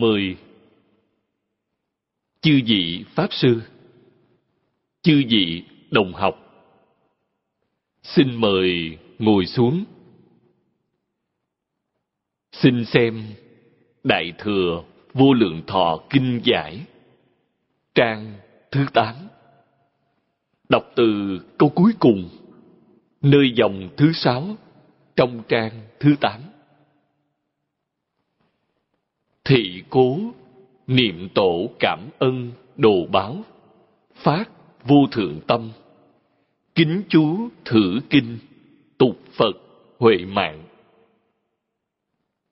10 Chư vị Pháp Sư, Chư vị đồng học, Xin mời ngồi xuống. Xin xem Đại Thừa Vô Lượng Thọ Kinh Giải, Trang thứ 8 Đọc từ câu cuối cùng, Nơi dòng thứ sáu Trong trang thứ 8 Thị cố, Niệm tổ cảm ân đồ báo, Phát vô thượng tâm. Kính chú thử kinh, Tục Phật huệ mạng.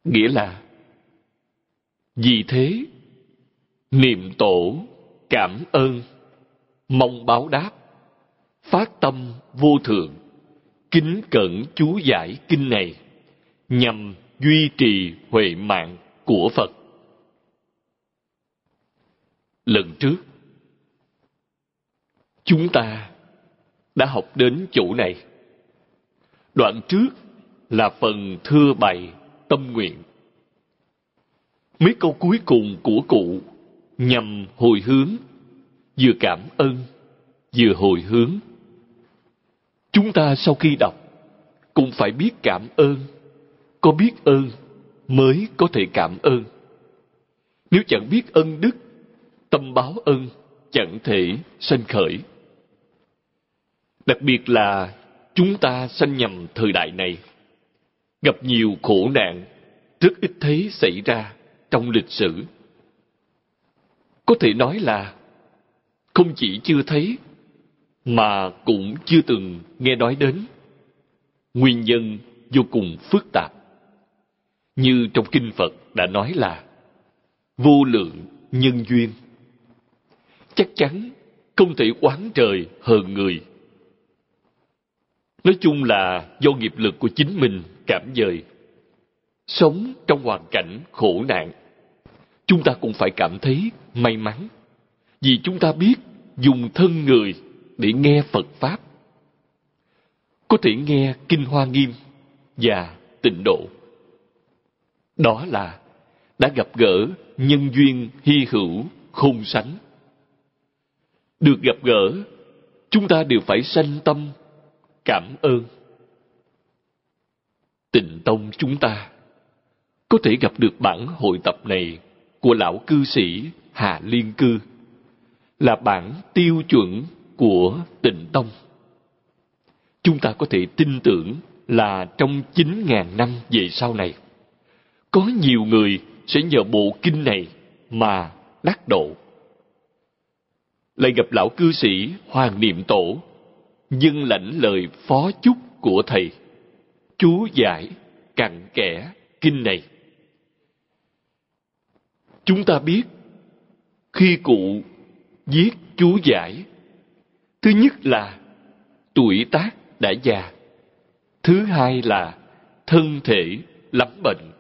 Nghĩa là, Vì thế, Niệm tổ cảm ơn, Mong báo đáp, Phát tâm vô thượng, Kính cẩn chú giải kinh này, Nhằm duy trì huệ mạng của Phật. Lần trước Chúng ta đã học đến chỗ này. Đoạn trước là phần thưa bày tâm nguyện. Mấy câu cuối cùng của cụ nhằm hồi hướng, vừa cảm ơn, vừa hồi hướng. Chúng ta sau khi đọc cũng phải biết cảm ơn, có biết ơn mới có thể cảm ơn. Nếu chẳng biết ân đức, tâm báo ân chẳng thể sanh khởi. Đặc biệt là chúng ta sanh nhầm thời đại này, gặp nhiều khổ nạn, rất ít thấy xảy ra trong lịch sử. Có thể nói là không chỉ chưa thấy, mà cũng chưa từng nghe nói đến. Nguyên nhân vô cùng phức tạp. Như trong Kinh Phật đã nói là vô lượng nhân duyên. Chắc chắn không thể oán trời hờn người Nói chung là do nghiệp lực của chính mình cảm dời. Sống trong hoàn cảnh khổ nạn, chúng ta cũng phải cảm thấy may mắn. Vì chúng ta biết dùng thân người để nghe Phật Pháp. Có thể nghe Kinh Hoa Nghiêm và tịnh độ. Đó là đã gặp gỡ nhân duyên hy hữu khôn sánh. Được gặp gỡ, chúng ta đều phải sanh tâm cảm ơn. Tịnh Tông chúng ta có thể gặp được bản hội tập này của lão cư sĩ Hà Liên Cư là bản tiêu chuẩn của Tịnh Tông. Chúng ta có thể tin tưởng là trong 9.000 năm về sau này, có nhiều người sẽ nhờ bộ kinh này mà đắc độ. Lại gặp lão cư sĩ Hoàng Niệm Tổ nhưng lãnh lời phó chúc của thầy. Chú giải cặn kẽ kinh này. Chúng ta biết, khi cụ viết chú giải, thứ nhất là tuổi tác đã già, thứ hai là thân thể lắm bệnh.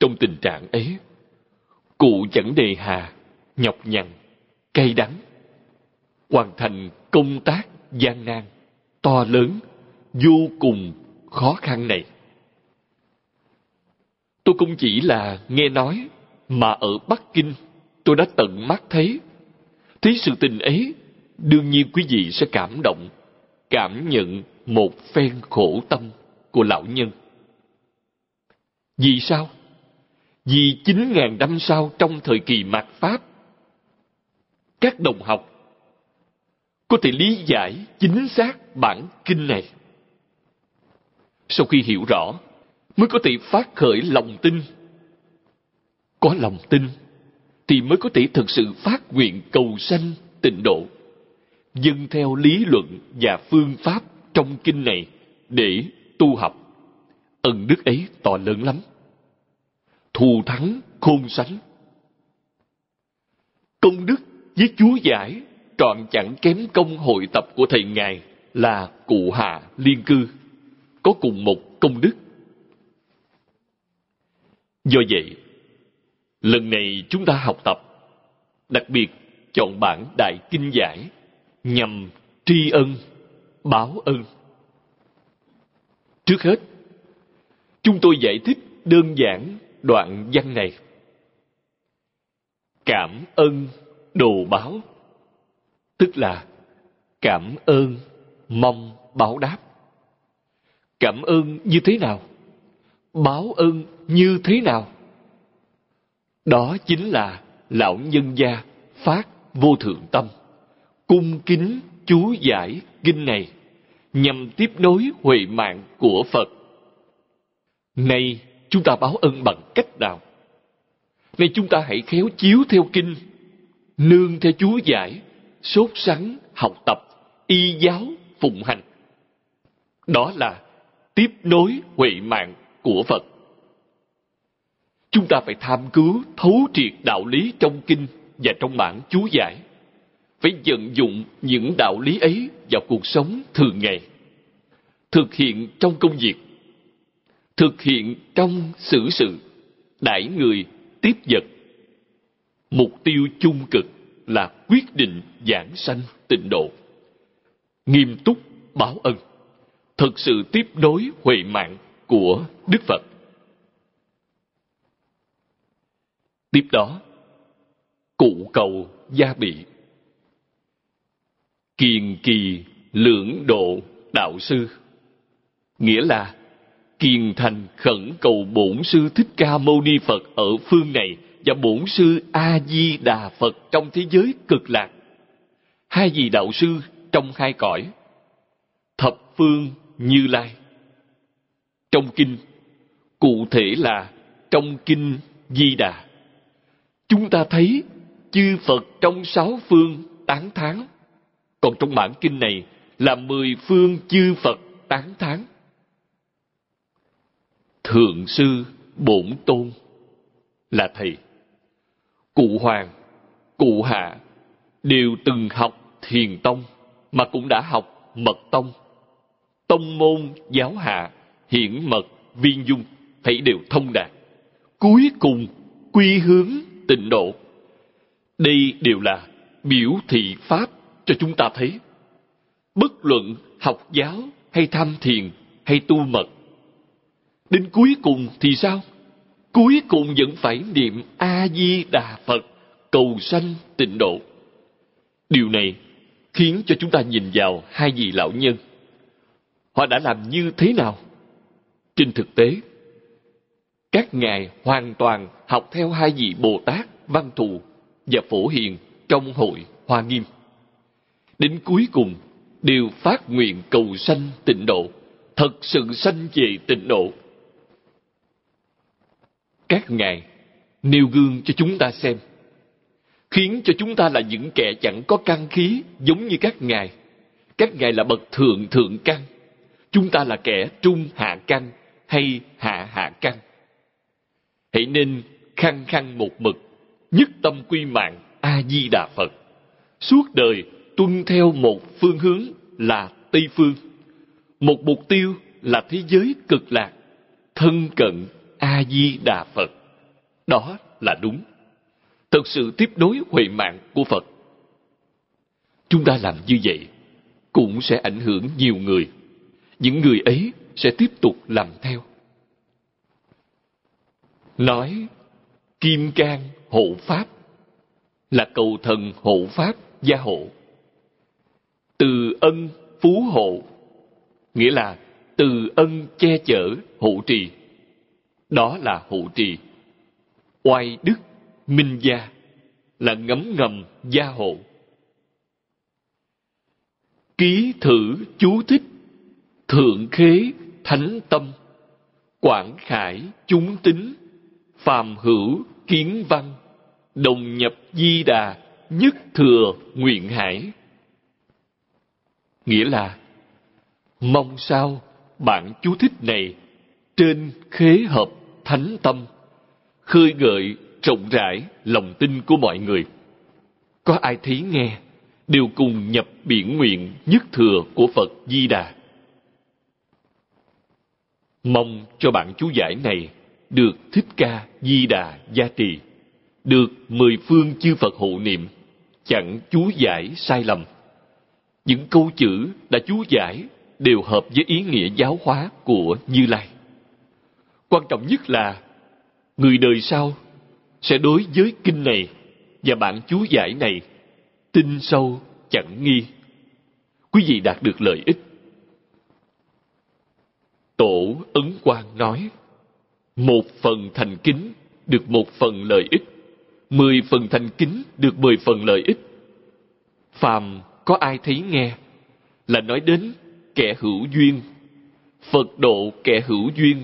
Trong tình trạng ấy, cụ chẳng đề hà nhọc nhằn cay đắng hoàn thành công tác gian nan, to lớn, vô cùng khó khăn này. Tôi cũng chỉ là nghe nói, mà ở Bắc Kinh tôi đã tận mắt thấy. Thấy sự tình ấy, đương nhiên quý vị sẽ cảm động, cảm nhận một phen khổ tâm của lão nhân. Vì sao? Vì chín ngàn năm sau trong thời kỳ mạt Pháp, các đồng học có thể lý giải chính xác bản kinh này. Sau khi hiểu rõ, mới có thể phát khởi lòng tin. Có lòng tin, thì mới có thể thực sự phát nguyện cầu sanh tịnh độ. dân theo lý luận và phương pháp trong kinh này để tu học. Ân đức ấy to lớn lắm. Thù thắng khôn sánh. Công đức với Chúa giải trọn chẳng kém công hội tập của thầy Ngài là cụ hạ liên cư, có cùng một công đức. Do vậy, lần này chúng ta học tập, đặc biệt chọn bản Đại Kinh Giải nhằm tri ân, báo ân. Trước hết, chúng tôi giải thích đơn giản đoạn văn này. Cảm ơn đồ báo, tức là cảm ơn mong báo đáp. Cảm ơn như thế nào? Báo ơn như thế nào? Đó chính là lão nhân gia phát vô thượng tâm, cung kính chú giải kinh này nhằm tiếp nối huệ mạng của Phật. Nay chúng ta báo ơn bằng cách nào? Nay chúng ta hãy khéo chiếu theo kinh, nương theo chúa giải, sốt sắng học tập, y giáo phụng hành. Đó là tiếp nối huệ mạng của Phật. Chúng ta phải tham cứu thấu triệt đạo lý trong kinh và trong bản chú giải. Phải vận dụng những đạo lý ấy vào cuộc sống thường ngày. Thực hiện trong công việc. Thực hiện trong xử sự. Đãi người tiếp vật. Mục tiêu chung cực là quyết định giảng sanh tịnh độ nghiêm túc báo ân, thực sự tiếp nối huệ mạng của Đức Phật. Tiếp đó, cụ cầu gia bị. Kiền kỳ lưỡng độ đạo sư, nghĩa là kiền thành khẩn cầu bổn sư thích ca mâu ni phật ở phương này và bổn sư a di đà phật trong thế giới cực lạc. Hai vị đạo sư trong hai cõi, thập phương như lai. Trong kinh, cụ thể là trong kinh di đà chúng ta thấy chư phật trong sáu phương tán thán. Còn trong bản kinh này là mười phương chư phật tán thán. Thượng sư bổn tôn là thầy cụ hoàng cụ hạ đều từng học thiền tông mà cũng đã học mật tông. Tông môn giáo hạ, hiển mật, viên dung, thấy đều thông đạt. Cuối cùng, quy hướng tịnh độ. Đây đều là biểu thị Pháp cho chúng ta thấy. Bất luận học giáo hay tham thiền hay tu mật. Đến cuối cùng thì sao? Cuối cùng vẫn phải niệm A-di-đà Phật, cầu sanh tịnh độ. Điều này khiến cho chúng ta nhìn vào hai vị lão nhân. Họ đã làm như thế nào? Trên thực tế, các ngài hoàn toàn học theo hai vị Bồ Tát, Văn Thù và Phổ Hiền trong hội Hoa Nghiêm. Đến cuối cùng, đều phát nguyện cầu sanh tịnh độ, thật sự sanh về tịnh độ. Các ngài nêu gương cho chúng ta xem khiến cho chúng ta là những kẻ chẳng có căn khí giống như các ngài. Các ngài là bậc thượng thượng căn. Chúng ta là kẻ trung hạ căn hay hạ hạ căn. Hãy nên khăng khăng một mực, nhất tâm quy mạng A-di-đà Phật. Suốt đời tuân theo một phương hướng là Tây Phương. Một mục tiêu là thế giới cực lạc, thân cận A-di-đà Phật. Đó là đúng thực sự tiếp nối huệ mạng của Phật. Chúng ta làm như vậy cũng sẽ ảnh hưởng nhiều người. Những người ấy sẽ tiếp tục làm theo. Nói, Kim Cang hộ Pháp là cầu thần hộ Pháp gia hộ. Từ ân phú hộ, nghĩa là từ ân che chở hộ trì. Đó là hộ trì. Oai đức minh gia là ngấm ngầm gia hộ ký thử chú thích, thượng khế thánh tâm, quảng khải chúng tính, phàm hữu kiến văn, đồng nhập di đà nhất thừa nguyện hải nghĩa là, mong sao bạn chú thích này trên khế hợp thánh tâm, khơi gợi, rộng rãi lòng tin của mọi người. Có ai thấy nghe, đều cùng nhập biển nguyện nhất thừa của phật di đà. Mong cho bạn chú giải này được thích ca di đà gia trì, được mười phương chư phật hộ niệm, chẳng chú giải sai lầm. Những câu chữ đã chú giải đều hợp với ý nghĩa giáo hóa của như lai quan trọng nhất là, người đời sau sẽ đối với kinh này và bản chú giải này tin sâu chẳng nghi. Quý vị đạt được lợi ích. Tổ ấn quang nói, một phần thành kính được một phần lợi ích, mười phần thành kính được mười phần lợi ích. Phàm có ai thấy nghe là nói đến kẻ hữu duyên, phật độ kẻ hữu duyên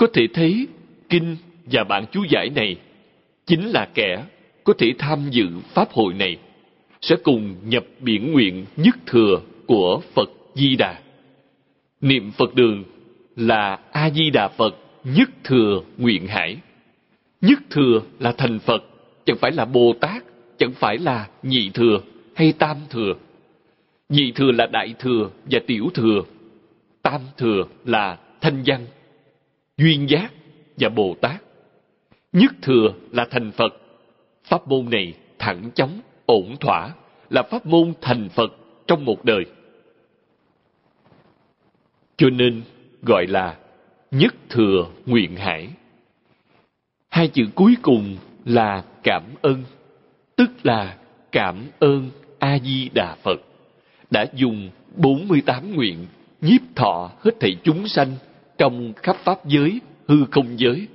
có thể thấy, kinh và bản chú giải này chính là kẻ có thể tham dự pháp hội này, sẽ cùng nhập biển nguyện nhất thừa của phật di đà. Niệm phật đường là a di đà phật nhất thừa nguyện hải. Nhất thừa là thành phật, chẳng phải là bồ tát, chẳng phải là nhị thừa hay tam thừa. Nhị thừa là đại thừa và tiểu thừa, tam thừa là thanh văn duyên giác và bồ tát. Nhất thừa là thành phật. Pháp môn này thẳng chóng, ổn thỏa, là pháp môn thành phật trong một đời. Cho nên gọi là nhất thừa nguyện hải. Hai chữ cuối cùng là cảm ơn, tức là cảm ơn a di đà phật. Đã dùng 48 nguyện nhiếp thọ hết thảy chúng sanh trong khắp pháp giới, hư không giới.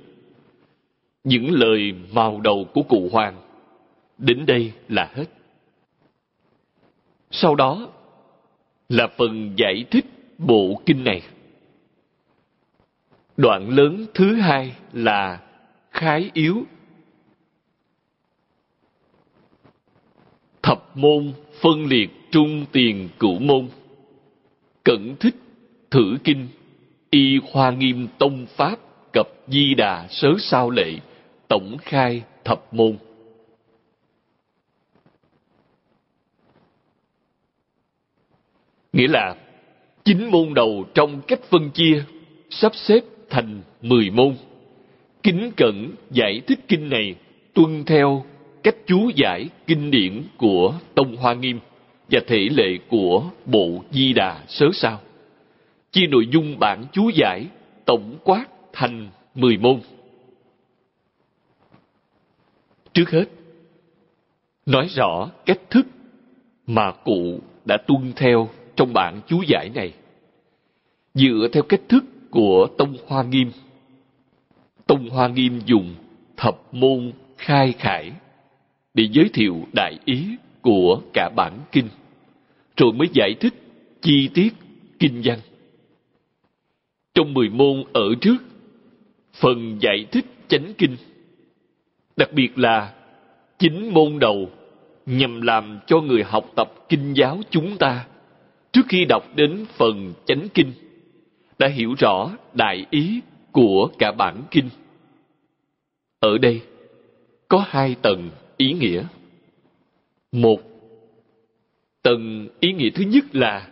Những lời màu đầu của cụ hoàng, đến đây là hết. Sau đó là phần giải thích bộ kinh này. Đoạn lớn thứ hai là khái yếu. Thập môn phân liệt trung tiền cửu môn, cẩn thích thử kinh y khoa nghiêm tông pháp cập di đà sớ sao lệ, tổng khai thập môn. Nghĩa là, chín môn đầu trong cách phân chia sắp xếp thành mười môn. Kính cẩn giải thích kinh này tuân theo cách chú giải kinh điển của tông hoa nghiêm và thể lệ của bộ di đà sớ sao chia nội dung bản chú giải tổng quát thành mười môn. Trước hết, nói rõ cách thức mà cụ đã tuân theo trong bản chú giải này. Dựa theo cách thức của tông hoa nghiêm. Tông hoa nghiêm dùng thập môn khai khải để giới thiệu đại ý của cả bản kinh, rồi mới giải thích chi tiết kinh văn trong mười môn ở trước. Phần giải thích chánh kinh, đặc biệt là chính môn đầu, nhằm làm cho người học tập kinh giáo chúng ta trước khi đọc đến phần chánh kinh đã hiểu rõ đại ý của cả bản kinh. Ở đây có hai tầng ý nghĩa. Một, tầng ý nghĩa thứ nhất là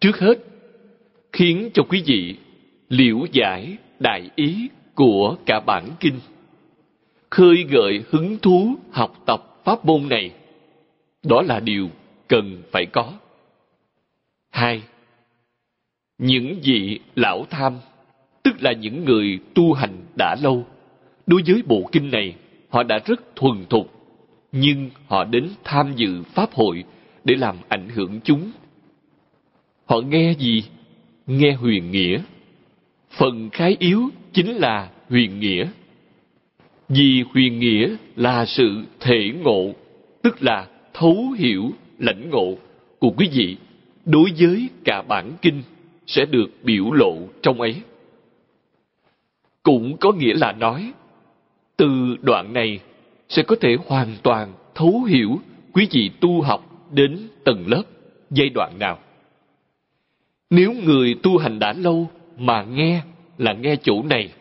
trước hết khiến cho quý vị liễu giải đại ý của cả bản kinh. Khơi gợi hứng thú học tập pháp môn này, đó là điều cần phải có. Hai, những vị lão tham, tức là những người tu hành đã lâu, đối với bộ kinh này họ đã rất thuần thục, nhưng họ đến tham dự pháp hội để làm ảnh hưởng chúng. Họ nghe gì nghe huyền nghĩa. Phần khái yếu chính là huyền nghĩa. Vì huyền nghĩa là sự thể ngộ, tức là thấu hiểu lãnh ngộ của quý vị, đối với cả bản kinh sẽ được biểu lộ trong ấy. Cũng có nghĩa là nói, từ đoạn này sẽ có thể hoàn toàn thấu hiểu quý vị tu học đến tầng lớp giai đoạn nào. Nếu người tu hành đã lâu mà nghe là nghe chỗ này,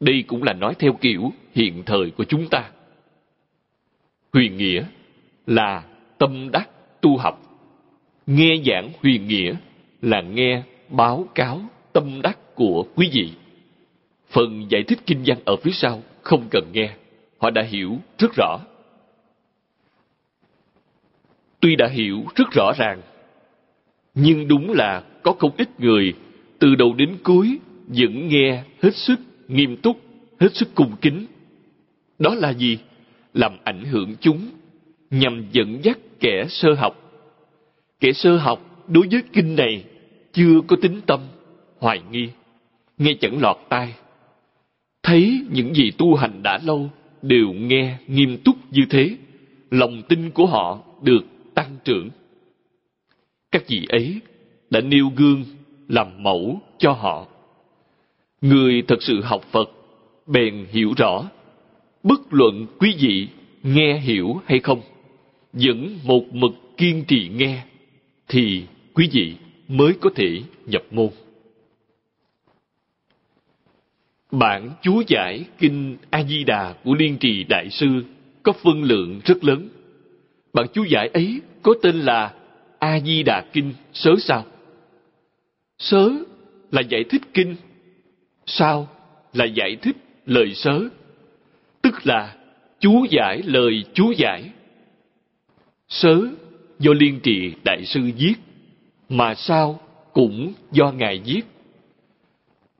đây cũng là nói theo kiểu hiện thời của chúng ta. Huyền nghĩa là tâm đắc tu học. Nghe giảng huyền nghĩa là nghe báo cáo tâm đắc của quý vị. Phần giải thích kinh văn ở phía sau không cần nghe, họ đã hiểu rất rõ. Tuy đã hiểu rất rõ ràng, nhưng đúng là có không ít người từ đầu đến cuối vẫn nghe hết sức nghiêm túc, hết sức cung kính. Đó là gì? Làm ảnh hưởng chúng, nhằm dẫn dắt kẻ sơ học. Kẻ sơ học đối với kinh này chưa có tính tâm, hoài nghi, nghe chẳng lọt tai. Thấy những gì tu hành đã lâu đều nghe nghiêm túc như thế, lòng tin của họ được tăng trưởng. Các vị ấy đã nêu gương làm mẫu cho họ. Người thật sự học Phật bèn hiểu rõ, bất luận quý vị nghe hiểu hay không, vẫn một mực kiên trì nghe, thì quý vị mới có thể nhập môn. Bản chú giải Kinh A-di-đà của Liên Trì Đại Sư có phân lượng rất lớn. Bản chú giải ấy có tên là A-di-đà Kinh Sớ Sao. Sớ là giải thích kinh, sao là giải thích lời sớ, tức là chú giải lời chú giải. Sớ do Liên Trì Đại Sư viết, mà sao cũng do Ngài viết.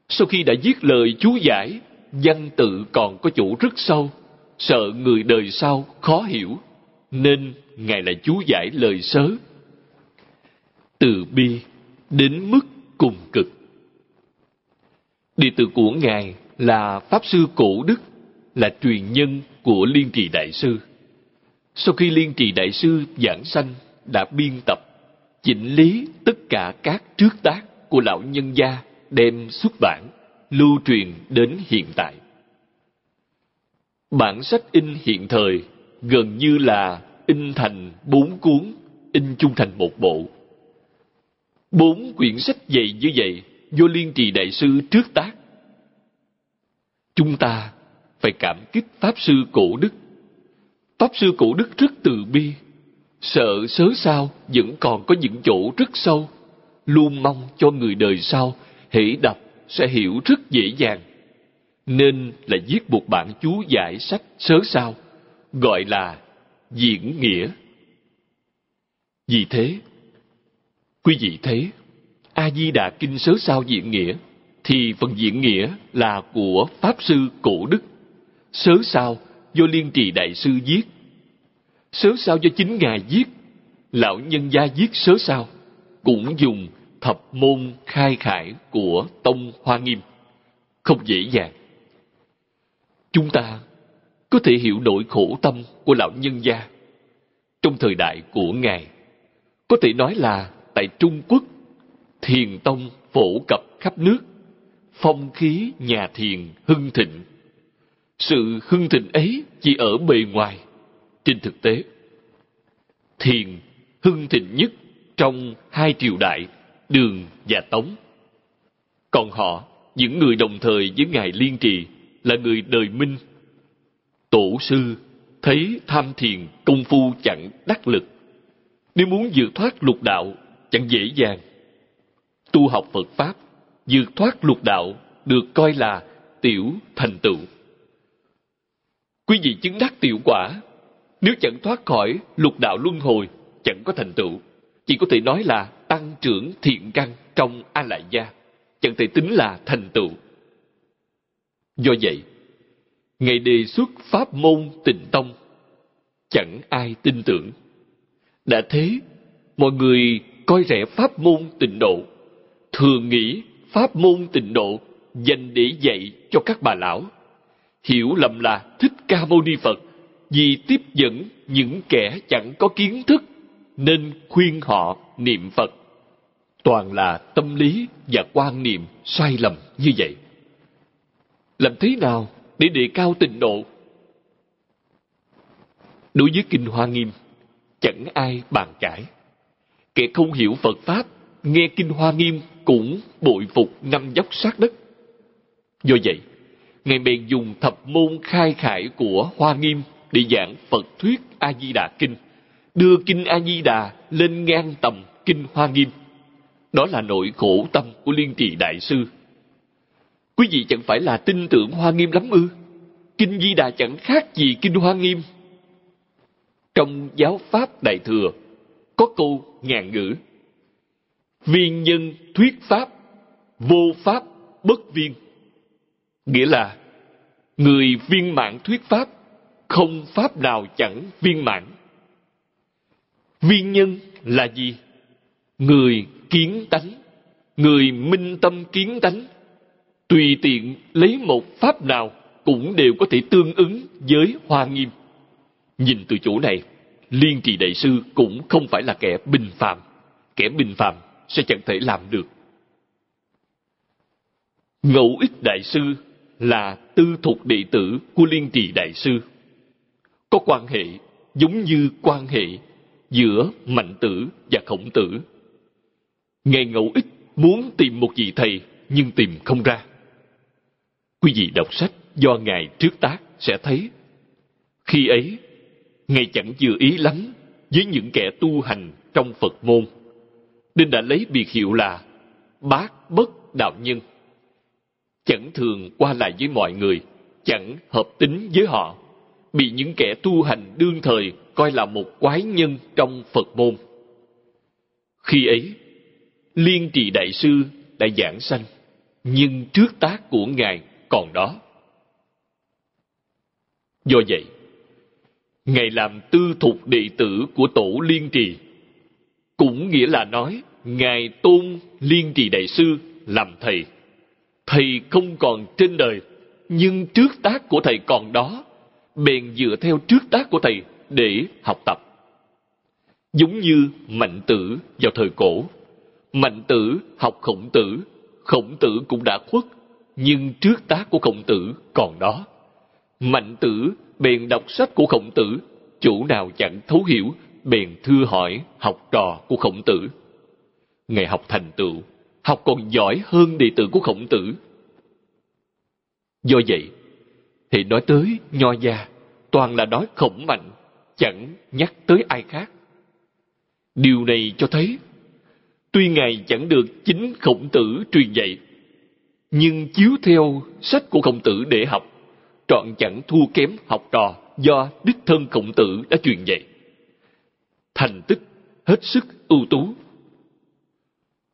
Sau khi đã viết lời chú giải, văn tự còn có chủ rất sâu, sợ người đời sau khó hiểu, nên Ngài lại chú giải lời sớ. Từ bi đến mức cùng cực. Đệ tử của Ngài là Pháp Sư Cổ Đức, là truyền nhân của Liên Trì Đại Sư. Sau khi Liên Trì Đại Sư giảng sanh đã biên tập, chỉnh lý tất cả các trước tác của lão nhân gia đem xuất bản, lưu truyền đến hiện tại. Bản sách in hiện thời gần như là in thành bốn cuốn, in chung thành một bộ. Bốn quyển sách dày như vậy do Liên Trì Đại Sư trước tác. Chúng ta phải cảm kích Pháp Sư Cổ Đức. Pháp Sư Cổ Đức rất từ bi, sợ sớ sao vẫn còn có những chỗ rất sâu, luôn mong cho người đời sau hễ đọc sẽ hiểu rất dễ dàng. Nên là viết một bản chú giải sách sớ sao, gọi là diễn nghĩa. Vì thế, quý vị thấy, A-di-đà Kinh sớ sao diễn nghĩa, thì phần diễn nghĩa là của Pháp Sư Cổ Đức. Sớ sao do Liên Trì Đại Sư viết. Sớ sao do chính Ngài viết. Lão nhân gia viết sớ sao cũng dùng thập môn khai khải của Tông Hoa Nghiêm. Không dễ dàng. Chúng ta có thể hiểu nỗi khổ tâm của lão nhân gia trong thời đại của Ngài. Có thể nói là tại Trung Quốc, thiền tông phổ cập khắp nước, phong khí nhà thiền hưng thịnh. Sự hưng thịnh ấy chỉ ở bề ngoài, trên thực tế. Thiền hưng thịnh nhất trong hai triều đại, đường và tống. Còn họ, những người đồng thời với Ngài Liên Trì, là người đời Minh. Tổ sư thấy tham thiền công phu chẳng đắc lực. Nếu muốn vượt thoát lục đạo, chẳng dễ dàng. Tu học Phật Pháp, vượt thoát lục đạo được coi là tiểu thành tựu. Quý vị chứng đắc tiểu quả, nếu chẳng thoát khỏi lục đạo luân hồi, chẳng có thành tựu. Chỉ có thể nói là tăng trưởng thiện căn trong A Lại Gia, chẳng thể tính là thành tựu. Do vậy, Ngài đề xuất pháp môn tịnh tông, chẳng ai tin tưởng. Đã thế, mọi người coi rẻ pháp môn tịnh độ, thường nghĩ pháp môn tịnh độ dành để dạy cho các bà lão. Hiểu lầm là Thích Ca Mâu Ni Phật vì tiếp dẫn những kẻ chẳng có kiến thức nên khuyên họ niệm Phật. Toàn là tâm lý và quan niệm sai lầm như vậy. Làm thế nào để đề cao tịnh độ? Đối với Kinh Hoa Nghiêm, chẳng ai bàn cãi. Kẻ không hiểu Phật Pháp, nghe Kinh Hoa Nghiêm cũng bội phục năm dốc sát đất. Do vậy, Ngài bèn dùng thập môn khai khải của Hoa Nghiêm để giảng Phật thuyết A-di-đà Kinh, đưa Kinh A-di-đà lên ngang tầm Kinh Hoa Nghiêm. Đó là nội khổ tâm của Liên Trì Đại Sư. Quý vị chẳng phải là tin tưởng Hoa Nghiêm lắm ư? Kinh Di Đà chẳng khác gì Kinh Hoa Nghiêm. Trong giáo Pháp Đại Thừa, có câu ngàn ngữ. Viên nhân thuyết Pháp, vô Pháp bất viên. Nghĩa là, người viên mãn thuyết Pháp, không Pháp nào chẳng viên mãn. Viên nhân là gì? Người kiến tánh, người minh tâm kiến tánh, tùy tiện lấy một Pháp nào cũng đều có thể tương ứng với Hoa Nghiêm. Nhìn từ chỗ này, Liên trì đại sư cũng không phải là kẻ bình phàm. Kẻ bình phàm sẽ chẳng thể làm được. Ngẫu ích đại sư là tư thuộc đệ tử của Liên trì đại sư. Có quan hệ giống như quan hệ giữa mạnh tử và khổng tử. Ngài ngẫu ích muốn tìm một vị thầy nhưng tìm không ra. Quý vị đọc sách do Ngài trước tác sẽ thấy. Khi ấy, Ngài chẳng vừa ý lắm với những kẻ tu hành trong Phật môn, nên đã lấy biệt hiệu là Bát Bất Đạo Nhân. Chẳng thường qua lại với mọi người, chẳng hợp tính với họ, bị những kẻ tu hành đương thời coi là một quái nhân trong Phật môn. Khi ấy, Liên trì Đại Sư đã giảng sanh, nhưng trước tác của Ngài còn đó. Do vậy, Ngài làm tư thục đệ tử của tổ Liên Trì, cũng nghĩa là nói Ngài tôn Liên Trì Đại Sư làm thầy. Thầy không còn trên đời, nhưng trước tác của thầy còn đó, bèn dựa theo trước tác của thầy để học tập. Giống như Mạnh Tử vào thời cổ. Mạnh Tử học Khổng Tử, Khổng Tử cũng đã khuất, nhưng trước tác của Khổng Tử còn đó. Mạnh Tử bèn đọc sách của khổng tử, chủ nào chẳng thấu hiểu, bèn thưa hỏi học trò của khổng tử. Ngày học thành tựu, học còn giỏi hơn đệ tử của khổng tử. Do vậy, thì nói tới nho gia, toàn là nói khổng mạnh, chẳng nhắc tới ai khác. Điều này cho thấy, tuy Ngài chẳng được chính khổng tử truyền dạy, nhưng chiếu theo sách của khổng tử để học, trọn chẳng thua kém học trò do đích thân khổng tử đã truyền dạy. Thành tích hết sức ưu tú.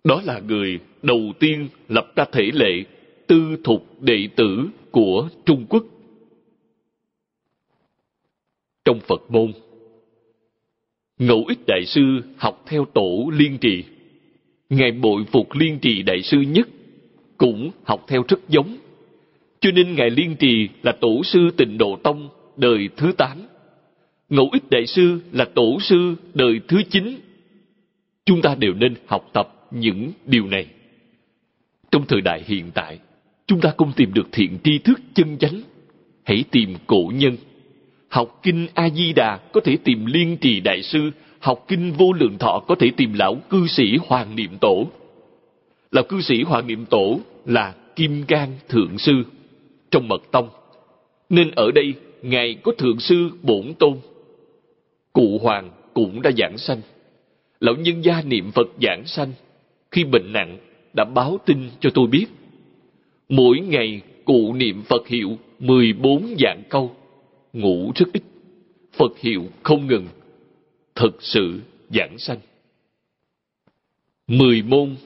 Đó là người đầu tiên lập ra thể lệ tư thục đệ tử của Trung Quốc. Trong Phật môn, Ngẫu ích Đại Sư học theo tổ Liên Trì. Ngài bội phục Liên Trì Đại Sư nhất, cũng học theo rất giống cho nên Ngài Liên Trì là tổ sư tịnh độ tông đời thứ tám. Ngẫu ích đại sư là tổ sư đời thứ chín. Chúng ta đều nên học tập những điều này. Trong thời đại hiện tại, chúng ta không tìm được thiện tri thức chân chánh. Hãy tìm cổ nhân. Học kinh A-di-đà có thể tìm liên trì đại sư, học kinh vô lượng thọ có thể tìm lão cư sĩ Hoàng Niệm Tổ. Lão cư sĩ Hoàng Niệm Tổ là Kim Cang Thượng Sư trong mật tông. Nên ở đây, Ngài có Thượng Sư Bổn Tôn. Cụ Hoàng cũng đã giảng sanh. Lão nhân gia niệm Phật giảng sanh. Khi bệnh nặng, đã báo tin cho tôi biết. Mỗi ngày cụ niệm Phật hiệu 14 dạng câu. Ngủ rất ít. Phật hiệu không ngừng. Thật sự giảng sanh. Mười môn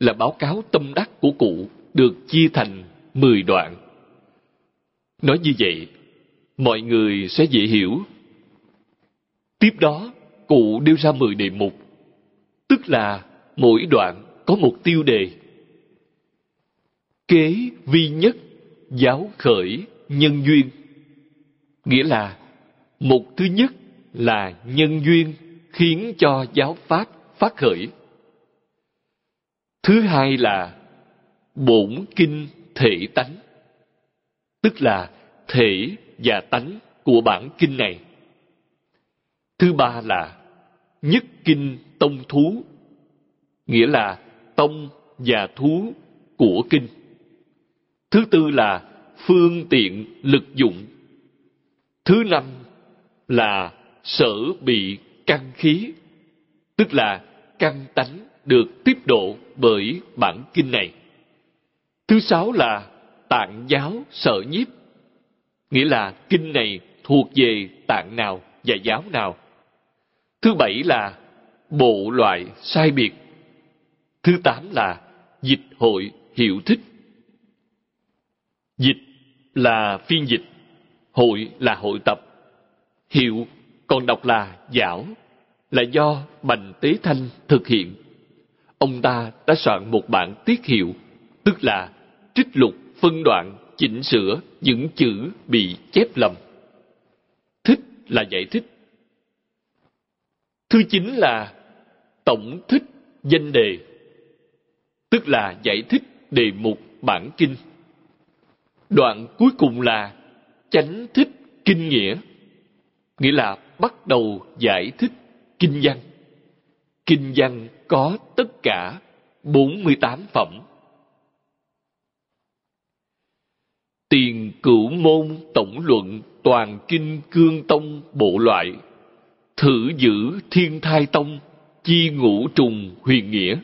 là báo cáo tâm đắc của cụ được chia thành mười đoạn. Nói như vậy, mọi người sẽ dễ hiểu. Tiếp đó, cụ đưa ra mười đề mục, tức là mỗi đoạn có một tiêu đề. Kế vi nhất, giáo khởi, nhân duyên. Nghĩa là, mục thứ nhất là nhân duyên khiến cho giáo pháp phát khởi. Thứ hai là bổn kinh thể tánh tức là thể và tánh của bản kinh này thứ ba là nhất kinh tông thú, nghĩa là tông và thú của kinh. Thứ tư là phương tiện lực dụng. Thứ năm là sở bị căn khí, tức là căn tánh được tiếp độ bởi bản kinh này. Thứ sáu là tạng giáo sở nhiếp, nghĩa là kinh này thuộc về tạng nào và giáo nào. Thứ bảy là bộ loại sai biệt. Thứ tám là dịch hội hiệu thích. Dịch là phiên dịch, hội là hội tập, hiệu còn đọc là giảo, là do Bành Tế Thanh thực hiện. Ông ta đã soạn một bản tiết hiệu, tức là trích lục, phân đoạn, chỉnh sửa những chữ bị chép lầm. Thích là giải thích. Thứ chín là tổng thích danh đề, tức là giải thích đề mục bản kinh. Đoạn cuối cùng là chánh thích kinh nghĩa, nghĩa là bắt đầu giải thích kinh văn. Kinh văn có tất cả 48 phẩm. Tiền cửu môn tổng luận toàn kinh cương tông bộ loại. Thử giữ thiên thai tông, chi ngũ trùng huyền nghĩa.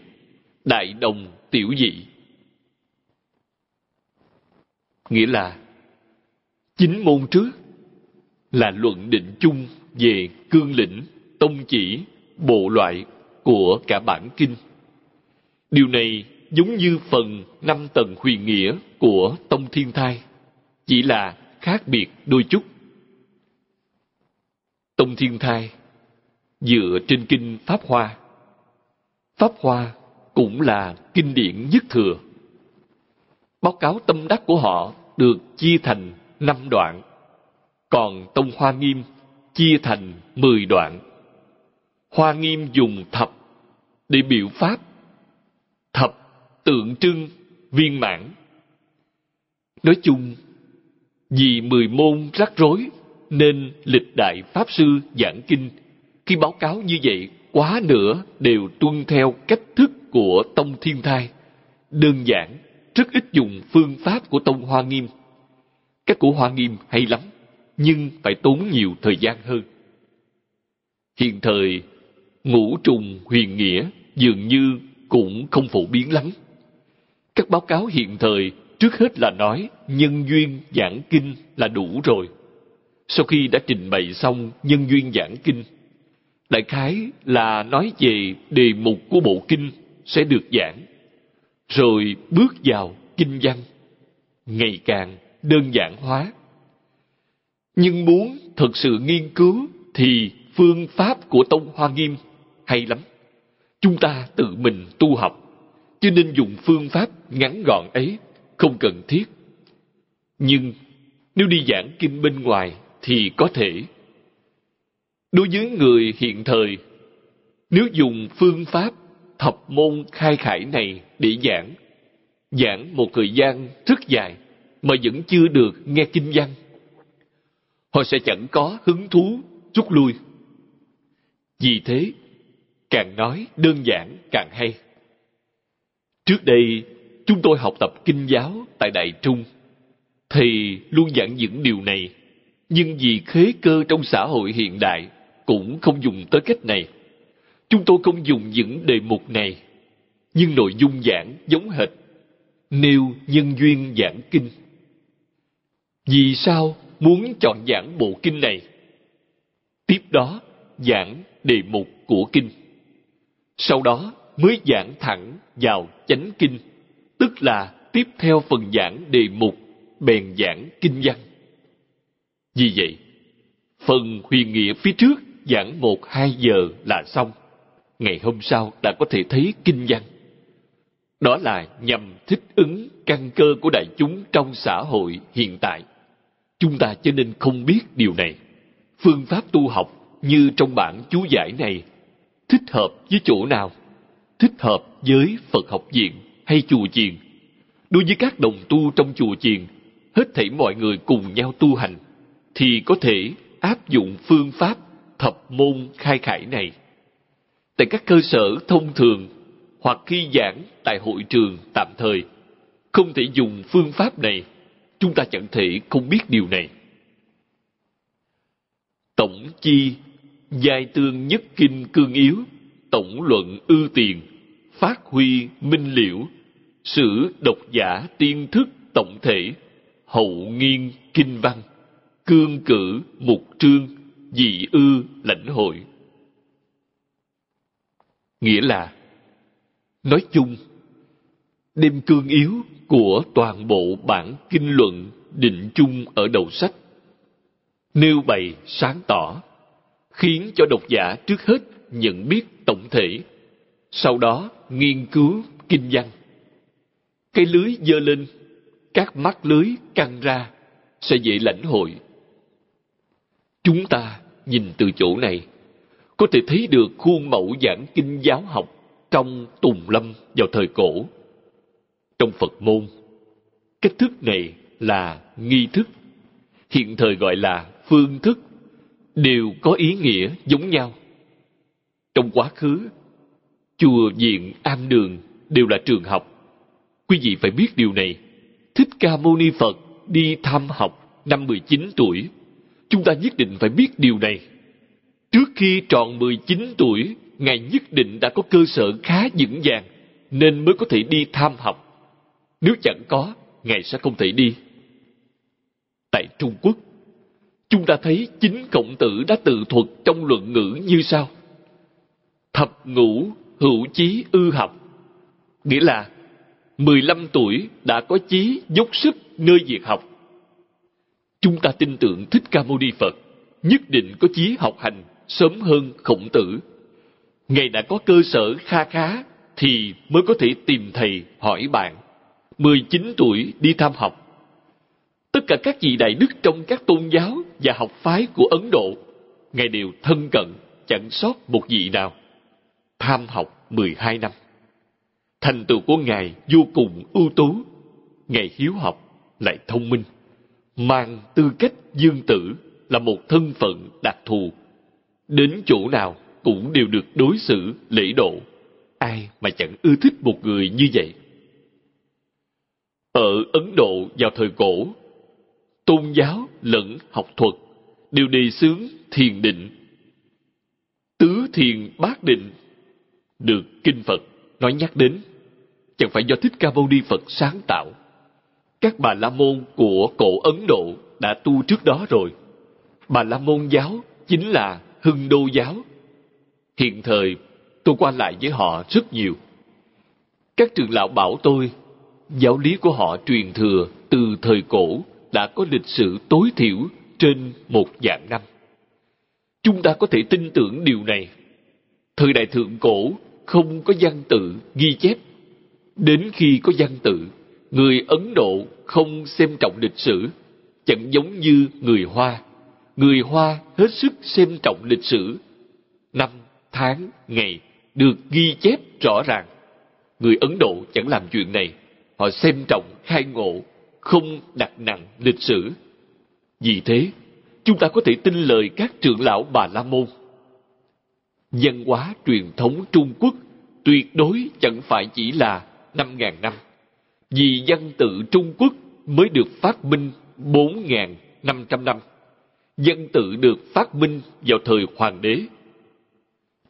Đại đồng tiểu dị. Nghĩa là, chính môn trước là luận định chung về cương lĩnh, tông chỉ, bộ loại của cả bản kinh. Điều này giống như phần năm tầng huyền nghĩa của tông thiên thai chỉ là khác biệt đôi chút tông thiên thai dựa trên kinh Pháp Hoa. Pháp Hoa cũng là kinh điển nhất thừa. Báo cáo tâm đắc của họ được chia thành năm đoạn, còn Tông Hoa Nghiêm chia thành mười đoạn. Hoa Nghiêm dùng thập để biểu pháp. Thập tượng trưng viên mãn. Nói chung, vì mười môn rắc rối nên lịch đại Pháp Sư giảng kinh khi báo cáo như vậy, quá nữa đều tuân theo cách thức của Tông Thiên Thai. Đơn giản, rất ít dùng phương pháp của Tông Hoa Nghiêm. Cách của Hoa Nghiêm hay lắm, nhưng phải tốn nhiều thời gian hơn. Hiện thời, ngũ trùng huyền nghĩa dường như cũng không phổ biến lắm. Các báo cáo hiện thời trước hết là nói nhân duyên giảng kinh là đủ rồi. Sau khi đã trình bày xong nhân duyên giảng kinh, Đại khái là nói về đề mục của bộ kinh sẽ được giảng, rồi bước vào kinh văn, ngày càng đơn giản hóa. Nhưng muốn thực sự nghiên cứu thì phương pháp của Tông Hoa Nghiêm hay lắm. Chúng ta tự mình tu học, cho nên dùng phương pháp ngắn gọn ấy không cần thiết. Nhưng nếu đi giảng kinh bên ngoài thì có thể Đối với người hiện thời, nếu dùng phương pháp thập môn khai khải này để giảng, giảng một thời gian rất dài mà vẫn chưa được nghe kinh văn, họ sẽ chẳng có hứng thú rút lui. Vì thế, càng nói đơn giản càng hay. Trước đây, chúng tôi học tập kinh giáo tại Đại Trung. Thầy luôn giảng những điều này, nhưng vì khế cơ trong xã hội hiện đại cũng không dùng tới cách này. Chúng tôi không dùng những đề mục này, nhưng nội dung giảng giống hệt, nêu nhân duyên giảng kinh. Vì sao muốn chọn giảng bộ kinh này? Tiếp đó giảng đề mục của kinh. Sau đó mới giảng thẳng vào chánh kinh, tức là tiếp theo phần giảng đề mục bèn giảng kinh văn. Vì vậy, phần huyền nghĩa phía trước giảng một hai giờ là xong. Ngày hôm sau đã có thể thấy kinh văn. Đó là nhằm thích ứng căn cơ của đại chúng trong xã hội hiện tại. Chúng ta cho nên không biết điều này. Phương pháp tu học như trong bản chú giải này thích hợp với chỗ nào? Thích hợp với Phật học viện hay chùa chiền? Đối với các đồng tu trong chùa chiền, hết thảy mọi người cùng nhau tu hành, thì có thể áp dụng phương pháp thập môn khai khải này. tại các cơ sở thông thường hoặc khi giảng tại hội trường tạm thời không thể dùng phương pháp này chúng ta chẳng thể không biết điều này tổng chi giai tương nhất kinh cương yếu tổng luận ưu tiền phát huy minh liễu sử độc giả tiên thức tổng thể, hậu nghiên kinh văn, cương cử mục trương, dị ư lãnh hội. Nghĩa là, nói chung, đêm cương yếu của toàn bộ bản kinh luận định chung ở đầu sách, nêu bày sáng tỏ, khiến cho độc giả trước hết nhận biết tổng thể, sau đó nghiên cứu kinh văn cái lưới dơ lên, các mắt lưới căng ra, sẽ dễ lãnh hội. Chúng ta nhìn từ chỗ này, có thể thấy được khuôn mẫu giảng kinh giáo học trong tùng lâm vào thời cổ. Trong phật môn, cách thức này là nghi thức, hiện thời gọi là phương thức, đều có ý nghĩa giống nhau. Trong quá khứ, chùa viện am đường đều là trường học quý vị phải biết điều này. Thích ca mâu ni phật đi tham học năm 19 tuổi. Chúng ta nhất định phải biết điều này. Trước khi tròn 19 tuổi, ngài nhất định đã có cơ sở khá vững vàng nên mới có thể đi tham học. Nếu chẳng có, ngài sẽ không thể đi. Tại trung quốc, chúng ta thấy chính cộng tử đã tự thuật trong luận ngữ như sau. Thập ngũ hữu chí ư học, nghĩa là 15 tuổi đã có chí dốc sức nơi việc học. Chúng ta tin tưởng thích ca mâu ni phật nhất định có chí học hành sớm hơn khổng tử. Ngài đã có cơ sở kha khá thì mới có thể tìm thầy hỏi bạn. 19 tuổi đi tham học. Tất cả các vị đại đức trong các tôn giáo và học phái của ấn độ, ngài đều thân cận, chẳng sót một vị nào. Tham học 12 năm thành tựu của ngài vô cùng ưu tú, ngài hiếu học, lại thông minh. Mang tư cách dương tử là một thân phận đặc thù. Đến chỗ nào cũng đều được đối xử lễ độ. Ai mà chẳng ưa thích một người như vậy? Ở ấn độ vào thời cổ, tôn giáo lẫn học thuật đều đề xướng thiền định. Tứ thiền bát định được kinh phật nói nhắc đến, chẳng phải do thích ca mâu ni phật sáng tạo. Các bà la môn của cổ ấn độ đã tu trước đó rồi. Bà la môn giáo chính là hưng đô giáo. Hiện thời, tôi qua lại với họ rất nhiều. Các trường lão bảo tôi, giáo lý của họ truyền thừa từ thời cổ đã có lịch sử tối thiểu trên một vạn năm. Chúng ta có thể tin tưởng điều này. Thời đại thượng cổ không có văn tự ghi chép. Đến khi có văn tự, người ấn độ không xem trọng lịch sử, chẳng giống như người hoa. Người hoa hết sức xem trọng lịch sử. Năm tháng, ngày được ghi chép rõ ràng. Người ấn độ chẳng làm chuyện này. Họ xem trọng khai ngộ, không đặt nặng lịch sử. Vì thế, chúng ta có thể tin lời các trưởng lão bà la môn văn hóa truyền thống trung quốc tuyệt đối chẳng phải chỉ là năm ngàn năm. Vì văn tự trung quốc mới được phát minh bốn ngàn năm trăm năm. Văn tự được phát minh vào thời hoàng đế.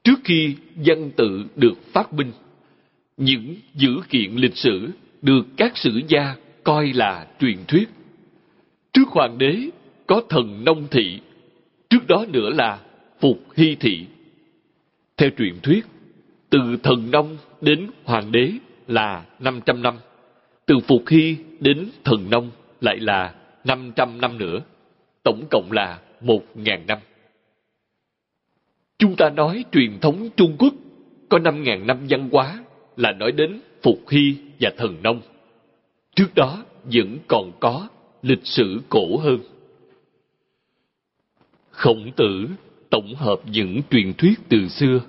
Trước khi văn tự được phát minh, những dữ kiện lịch sử được các sử gia coi là truyền thuyết. Trước hoàng đế có thần nông thị, trước đó nữa là phục hy thị theo truyền thuyết, từ thần nông đến hoàng đế là 500 năm, từ phục hy đến thần nông lại là 500 năm nữa, tổng cộng là 1.000 năm. Chúng ta nói truyền thống trung quốc có 5.000 năm văn hóa là nói đến phục hy và thần nông. Trước đó vẫn còn có lịch sử cổ hơn. Khổng tử tổng hợp những truyền thuyết từ xưa,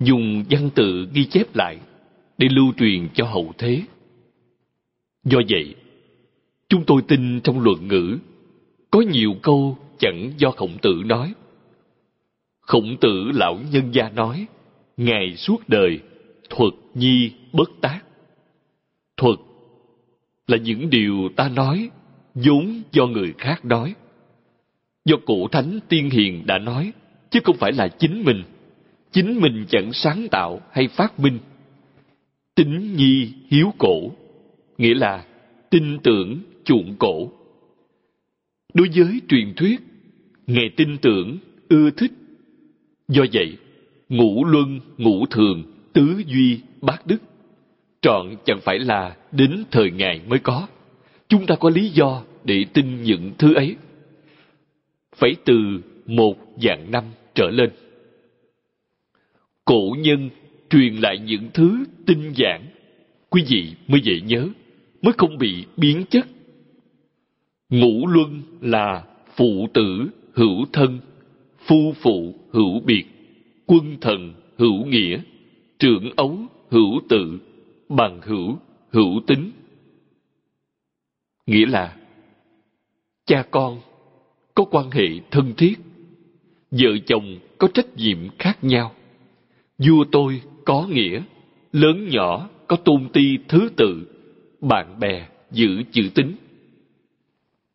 dùng văn tự ghi chép lại để lưu truyền cho hậu thế do vậy, chúng tôi tin trong luận ngữ, có nhiều câu chẳng do khổng tử nói khổng tử lão nhân gia nói, Ngài suốt đời thuật nhi bất tác. Thuật là những điều ta nói vốn do người khác nói. Do cụ thánh tiên hiền đã nói, chứ không phải là chính mình. Chính mình chẳng sáng tạo hay phát minh. Tính nhi hiếu cổ, nghĩa là tin tưởng chuộng cổ. Đối với truyền thuyết, Ngài tin tưởng, ưa thích. Do vậy, ngũ luân, ngũ thường, tứ duy, bát đức, trọn chẳng phải là đến thời Ngài mới có. Chúng ta có lý do để tin những thứ ấy. Phải từ một dạng năm trở lên. Cổ nhân truyền lại những thứ tinh giản, quý vị mới dễ nhớ, mới không bị biến chất. Ngũ luân là phụ tử hữu thân, phu phụ hữu biệt, quân thần hữu nghĩa, trưởng ấu hữu tự, bằng hữu hữu tính. Nghĩa là cha con có quan hệ thân thiết, vợ chồng có trách nhiệm khác nhau, vua tôi có nghĩa, lớn nhỏ có tôn ti thứ tự, bạn bè giữ chữ tính.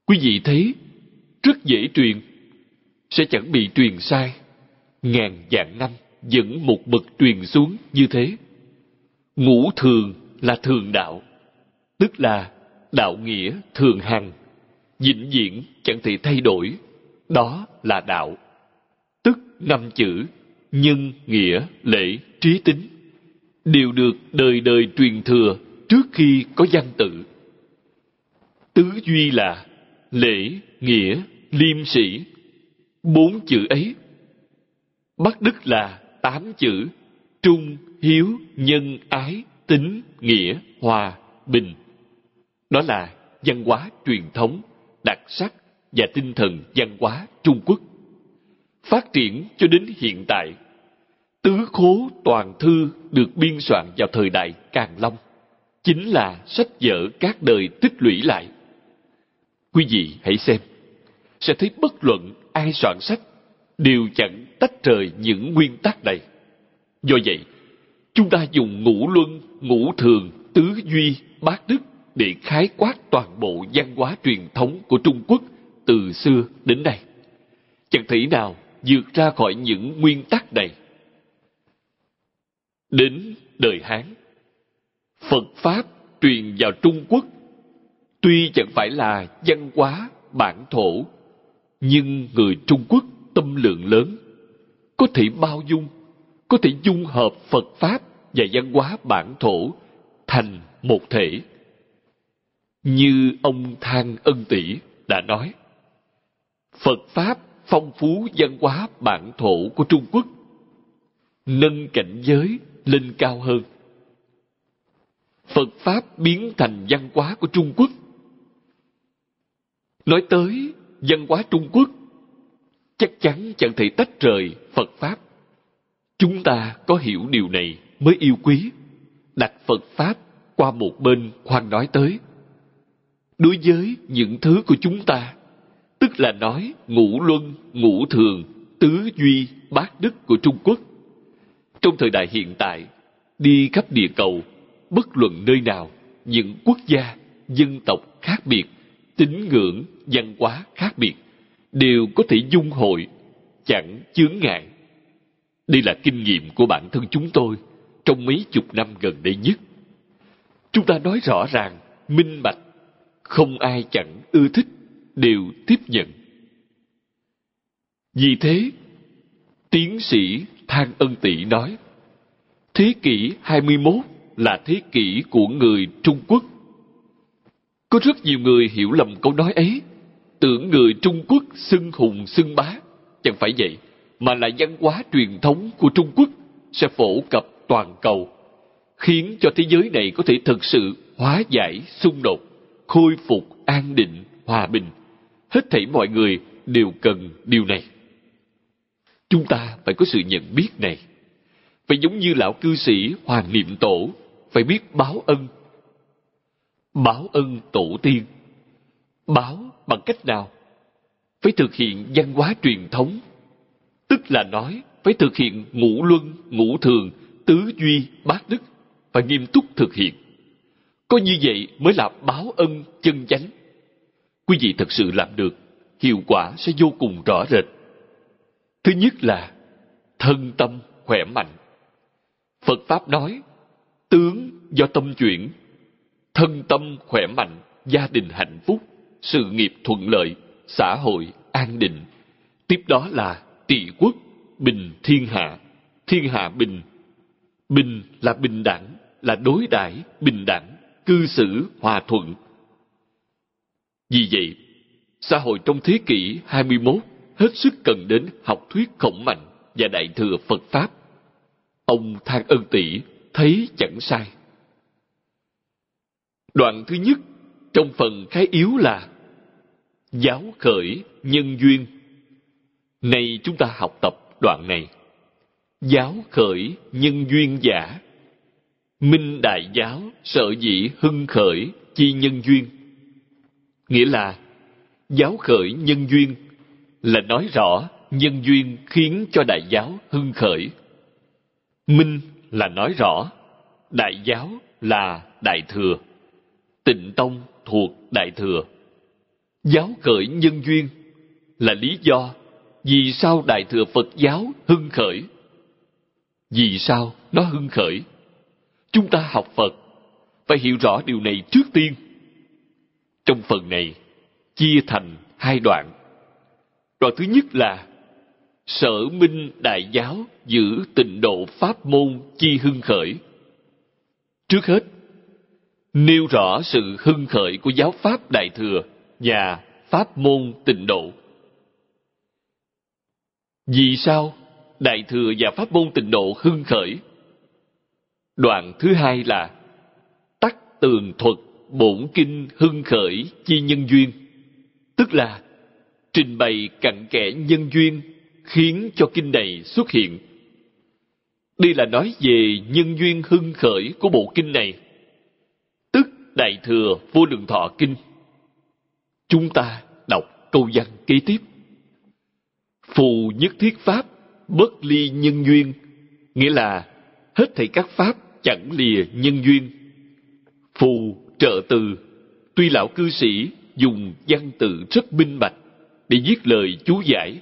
Quý vị thấy rất dễ truyền, sẽ chẳng bị truyền sai. Ngàn vạn năm vẫn một bậc truyền xuống như thế. Ngũ thường là thường đạo, tức là đạo nghĩa thường hằng, vĩnh viễn chẳng thể thay đổi, đó là đạo. Tức năm chữ nhân, nghĩa, lễ, trí tính đều được đời đời truyền thừa trước khi có văn tự. Tứ duy là lễ, nghĩa, liêm sĩ. Bốn chữ ấy. Bắc Đức là tám chữ trung, hiếu, nhân, ái, tính, nghĩa, hòa, bình. Đó là văn hóa truyền thống, đặc sắc và tinh thần văn hóa Trung Quốc. Phát triển cho đến hiện tại, tứ khố toàn thư được biên soạn vào thời đại Càn Long, chính là sách vở các đời tích lũy lại. Quý vị hãy xem, sẽ thấy bất luận ai soạn sách đều chẳng tách rời những nguyên tắc này. Do vậy, chúng ta dùng ngũ luân, ngũ thường, tứ duy, bát đức để khái quát toàn bộ văn hóa truyền thống của Trung Quốc từ xưa đến nay. Chẳng thể nào vượt ra khỏi những nguyên tắc này. Đến đời Hán, Phật Pháp truyền vào Trung Quốc tuy chẳng phải là văn hóa bản thổ, nhưng người Trung Quốc tâm lượng lớn, có thể bao dung, có thể dung hợp Phật Pháp và văn hóa bản thổ thành một thể. Như ông Thang Ân Tỷ đã nói, Phật Pháp phong phú văn hóa bản thổ của Trung Quốc, nâng cảnh giới lên cao hơn. Phật Pháp biến thành văn hóa của Trung Quốc. Nói tới văn hóa Trung Quốc, chắc chắn chẳng thể tách rời Phật Pháp. Chúng ta có hiểu điều này mới yêu quý, đặt Phật Pháp qua một bên khoan nói tới. Đối với những thứ của chúng ta, tức là nói ngũ luân, ngũ thường, tứ duy, bát đức của Trung Quốc. Trong thời đại hiện tại, đi khắp địa cầu, bất luận nơi nào, những quốc gia, dân tộc khác biệt, tín ngưỡng, văn hóa khác biệt, đều có thể dung hội, chẳng chướng ngại. Đây là kinh nghiệm của bản thân chúng tôi trong mấy chục năm gần đây nhất. Chúng ta nói rõ ràng, minh bạch, không ai chẳng ưa thích, đều tiếp nhận. Vì thế, tiến sĩ Thang Ân Tỷ nói, thế kỷ 21 là thế kỷ của người Trung Quốc. Có rất nhiều người hiểu lầm câu nói ấy, tưởng người Trung Quốc xưng hùng xưng bá. Chẳng phải vậy, mà là văn hóa truyền thống của Trung Quốc sẽ phổ cập toàn cầu, khiến cho thế giới này có thể thực sự hóa giải xung đột, khôi phục an định, hòa bình. Hết thảy mọi người đều cần điều này. Chúng ta phải có sự nhận biết này. Phải giống như lão cư sĩ Hoàng Niệm Tổ, phải biết báo ân. Báo ân tổ tiên. Báo bằng cách nào? Phải thực hiện văn hóa truyền thống. Tức là nói phải thực hiện ngũ luân, ngũ thường, tứ duy, bát đức, và nghiêm túc thực hiện. Có như vậy mới là báo ân chân chánh. Quý vị thật sự làm được, hiệu quả sẽ vô cùng rõ rệt. Thứ nhất là thân tâm khỏe mạnh. Phật Pháp nói, tướng do tâm chuyển, thân tâm khỏe mạnh, gia đình hạnh phúc, sự nghiệp thuận lợi, xã hội an định. Tiếp đó là trị quốc, bình thiên hạ, thiên hạ bình. Bình là bình đẳng, là đối đãi bình đẳng, cư xử hòa thuận. Vì vậy, xã hội trong thế kỷ 21 hết sức cần đến học thuyết khổng mạnh và đại thừa Phật Pháp. Ông Thang Ân Tỷ thấy chẳng sai. Đoạn thứ nhất trong phần khái yếu là giáo khởi nhân duyên. Này chúng ta học tập đoạn này. Giáo khởi nhân duyên giả. Minh đại giáo sợ dĩ hưng khởi chi nhân duyên. Nghĩa là, giáo khởi nhân duyên là nói rõ nhân duyên khiến cho đại giáo hưng khởi. Minh là nói rõ, đại giáo là đại thừa. Tịnh tông thuộc đại thừa. Giáo khởi nhân duyên là lý do vì sao đại thừa Phật giáo hưng khởi. Vì sao nó hưng khởi? Chúng ta học Phật phải hiểu rõ điều này trước tiên. Trong phần này chia thành hai đoạn. Đoạn thứ nhất là Sở Minh Đại Giáo giữ tịnh độ Pháp môn chi hưng khởi. Trước hết, nêu rõ sự hưng khởi của giáo Pháp Đại Thừa và Pháp môn tịnh độ. Vì sao Đại Thừa và Pháp môn tịnh độ hưng khởi? Đoạn thứ hai là Tắc tường thuật bổn kinh hưng khởi chi nhân duyên. Tức là trình bày cặn kẽ nhân duyên khiến cho kinh này xuất hiện. Đây là nói về nhân duyên hưng khởi của bộ kinh này, tức Đại Thừa Vô Lượng Thọ Kinh. Chúng ta đọc câu văn kế tiếp. Phù nhất thiết pháp, bất ly nhân duyên, nghĩa là hết thảy các pháp chẳng lìa nhân duyên. Phù trợ từ, tuy lão cư sĩ dùng văn tự rất minh bạch để viết lời chú giải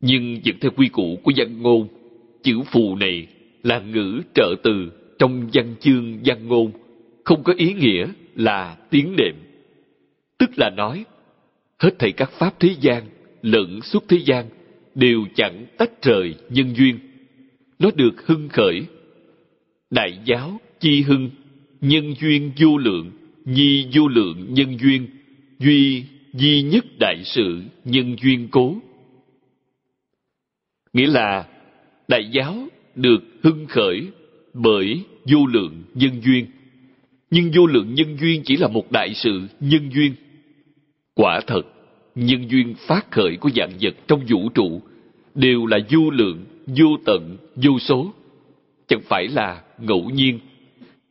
nhưng vẫn theo quy củ của văn ngôn, chữ phù này là ngữ trợ từ trong văn chương văn ngôn, không có ý nghĩa là tiếng đệm. Tức là nói, hết thảy các pháp thế gian, lẫn suốt thế gian, đều chẳng tách rời nhân duyên. Nó được hưng khởi. Đại giáo chi hưng, nhân duyên vô lượng, nhi vô lượng nhân duyên, duy duy nhất đại sự nhân duyên cố. Nghĩa là đại giáo được hưng khởi bởi vô lượng nhân duyên. Nhưng vô lượng nhân duyên chỉ là một đại sự nhân duyên. Quả thật nhân duyên phát khởi của dạng vật trong vũ trụ đều là vô lượng vô tận vô số chẳng phải là ngẫu nhiên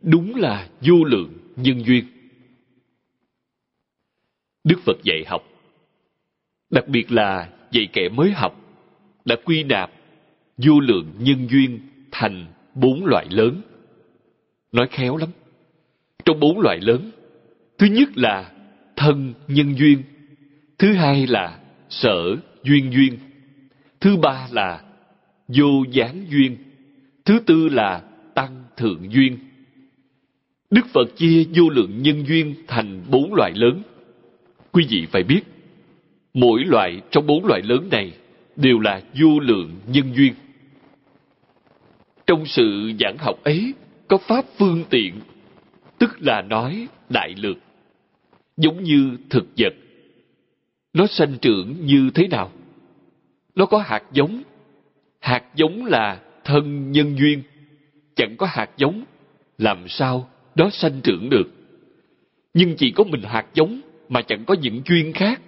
đúng là vô lượng nhân duyên đức phật dạy học đặc biệt là dạy kẻ mới học đã quy nạp vô lượng nhân duyên thành bốn loại lớn. Nói khéo lắm. Trong bốn loại lớn, thứ nhất là thân nhân duyên, thứ hai là sở duyên duyên, thứ ba là vô gián duyên, thứ tư là tăng thượng duyên. Đức Phật chia vô lượng nhân duyên thành bốn loại lớn. Quý vị phải biết, mỗi loại trong bốn loại lớn này đều là vô lượng nhân duyên. Trong sự giảng học ấy có pháp phương tiện, tức là nói đại lược, giống như thực vật. Nó sanh trưởng như thế nào? Nó có hạt giống. Hạt giống là thân nhân duyên. Chẳng có hạt giống, làm sao đó sanh trưởng được? Nhưng chỉ có mình hạt giống mà chẳng có những duyên khác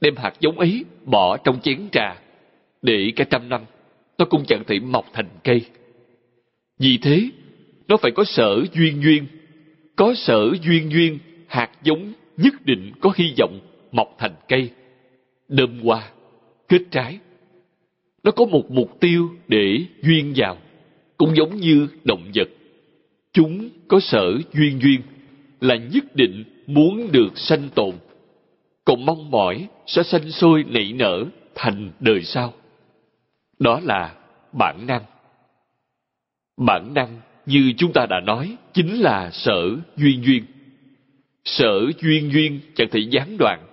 đem hạt giống ấy bỏ trong chén trà để cả trăm năm nó cũng chẳng thể mọc thành cây. Vì thế, nó phải có sở duyên duyên. Có sở duyên duyên, hạt giống nhất định có hy vọng mọc thành cây, đơm hoa, kết trái nó có một mục tiêu để duyên vào, cũng giống như động vật. Chúng có sở duyên duyên, là nhất định muốn được sanh tồn. Còn mong mỏi sẽ sanh sôi nảy nở thành đời sau. Đó là bản năng. Bản năng, như chúng ta đã nói, chính là sở duyên duyên. Sở duyên duyên chẳng thể gián đoạn.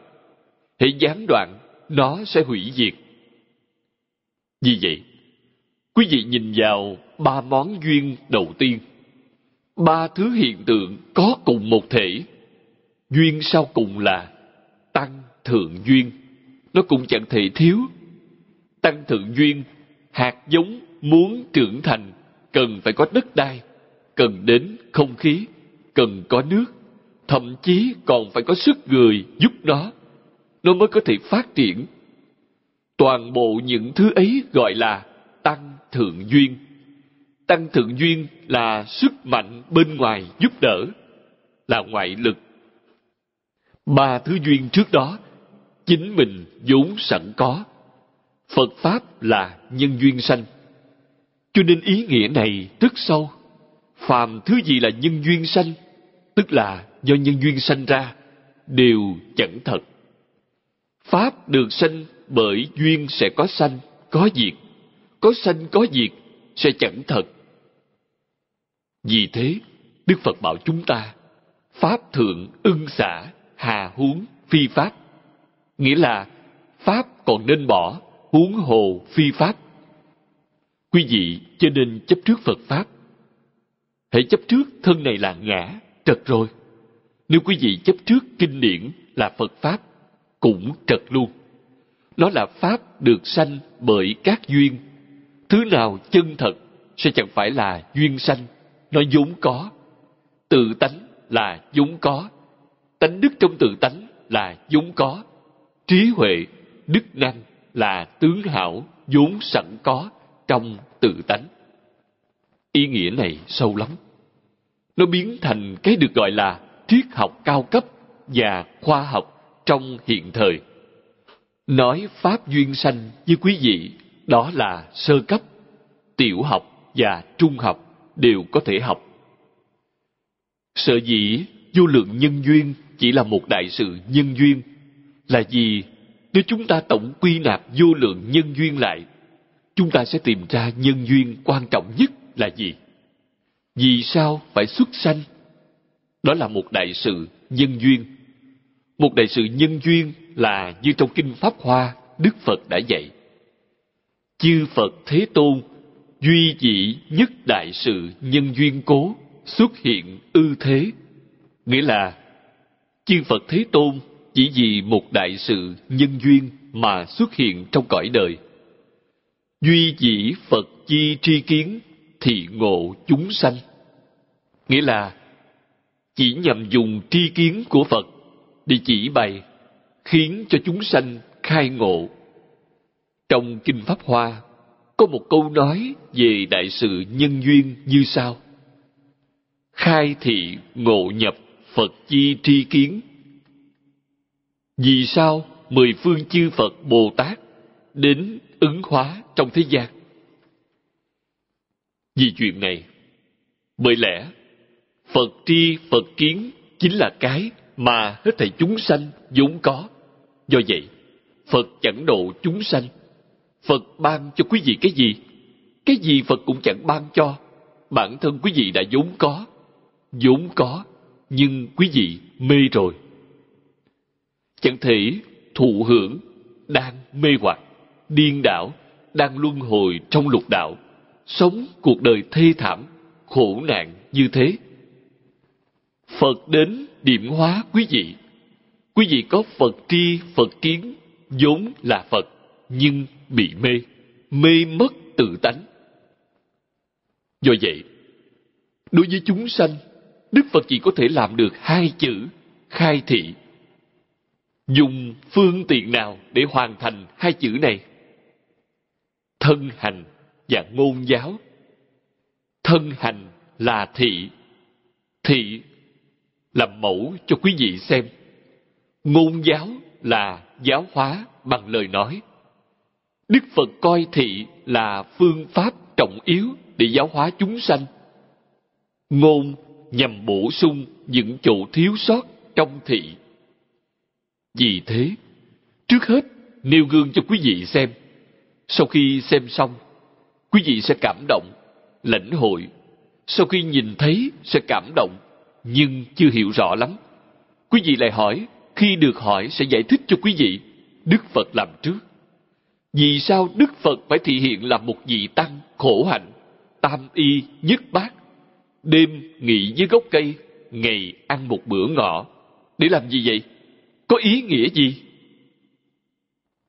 Hãy gián đoạn, nó sẽ hủy diệt vì vậy, quý vị nhìn vào ba món duyên đầu tiên. Ba thứ hiện tượng có cùng một thể. Duyên sau cùng là tăng thượng duyên. Nó cũng chẳng thể thiếu. Tăng thượng duyên, hạt giống muốn trưởng thành, cần phải có đất đai, cần đến không khí, cần có nước, thậm chí còn phải có sức người giúp nó. Nó mới có thể phát triển toàn bộ những thứ ấy gọi là tăng thượng duyên. Tăng thượng duyên là sức mạnh bên ngoài giúp đỡ, là ngoại lực. Ba thứ duyên trước đó, chính mình vốn sẵn có. Phật pháp là nhân duyên sanh. Cho nên ý nghĩa này rất sâu. Phàm thứ gì là nhân duyên sanh, tức là do nhân duyên sanh ra, đều chẳng thật. Pháp được sanh bởi duyên sẽ có sanh, có diệt. Có sanh, có diệt, sẽ chẳng thật. Vì thế, đức phật bảo chúng ta, pháp thượng ưng xả, hà huống, phi pháp. Nghĩa là, pháp còn nên bỏ, huống hồ, phi pháp. Quý vị cho nên chấp trước phật pháp. Hãy chấp trước thân này là ngã, trật rồi. Nếu quý vị chấp trước kinh điển là phật pháp, cũng trật luôn nó là pháp được sanh bởi các duyên. Thứ nào chân thật sẽ chẳng phải là duyên sanh. Nó vốn có. Tự tánh là vốn có. Tánh đức trong tự tánh là vốn có. Trí huệ đức năng là tướng hảo vốn sẵn có trong tự tánh. Ý nghĩa này sâu lắm. Nó biến thành cái được gọi là triết học cao cấp và khoa học trong hiện thời nói pháp duyên sanh với quý vị, đó là sơ cấp, tiểu học và trung học đều có thể học. Sở dĩ vô lượng nhân duyên chỉ là một đại sự nhân duyên là vì nếu chúng ta tổng quy nạp vô lượng nhân duyên lại, chúng ta sẽ tìm ra nhân duyên quan trọng nhất là gì? Vì sao phải xuất sanh? Đó là một đại sự nhân duyên. Một đại sự nhân duyên là như trong kinh pháp hoa, đức phật đã dạy. Chư phật thế tôn, duy dị nhất đại sự nhân duyên cố, xuất hiện ư thế. Nghĩa là, chư phật thế tôn chỉ vì một đại sự nhân duyên mà xuất hiện trong cõi đời. Duy dĩ phật chi tri kiến thị ngộ chúng sanh. Nghĩa là, chỉ nhằm dùng tri kiến của phật để chỉ bày khiến cho chúng sanh khai ngộ. Trong kinh pháp hoa, có một câu nói về đại sự nhân duyên như sau. Khai thị ngộ nhập phật chi tri kiến. Vì sao mười phương chư phật bồ tát đến ứng hóa trong thế gian? Vì chuyện này, bởi lẽ phật tri phật kiến chính là cái mà hết thảy chúng sanh vốn có do vậy, phật chẳng độ chúng sanh. Phật ban cho quý vị cái gì? Cái gì phật cũng chẳng ban cho. Bản thân quý vị đã vốn có. Vốn có, nhưng quý vị mê rồi. Chẳng thể thụ hưởng đang mê hoặc, điên đảo, đang luân hồi trong lục đạo, sống cuộc đời thê thảm, khổ nạn như thế. Phật đến điểm hóa quý vị quý vị có phật tri, phật kiến, vốn là phật, nhưng bị mê mê mất tự tánh. Do vậy, đối với chúng sanh, đức phật chỉ có thể làm được hai chữ, khai thị. Dùng phương tiện nào để hoàn thành hai chữ này? Thân hành và ngôn giáo. Thân hành là thị. Thị làm mẫu cho quý vị xem ngôn giáo là giáo hóa bằng lời nói Đức Phật coi thị là phương pháp trọng yếu để giáo hóa chúng sanh. Ngôn nhằm bổ sung những chỗ thiếu sót trong thị. Vì thế, trước hết nêu gương cho quý vị xem. Sau khi xem xong, quý vị sẽ cảm động, lãnh hội. Sau khi nhìn thấy sẽ cảm động, nhưng chưa hiểu rõ lắm. Quý vị lại hỏi, khi được hỏi sẽ giải thích cho quý vị. Đức Phật làm trước. Vì sao Đức Phật phải thị hiện là một vị tăng khổ hạnh, tam y nhất bát, đêm nghỉ dưới gốc cây, ngày ăn một bữa ngọ. Để làm gì vậy? Có ý nghĩa gì?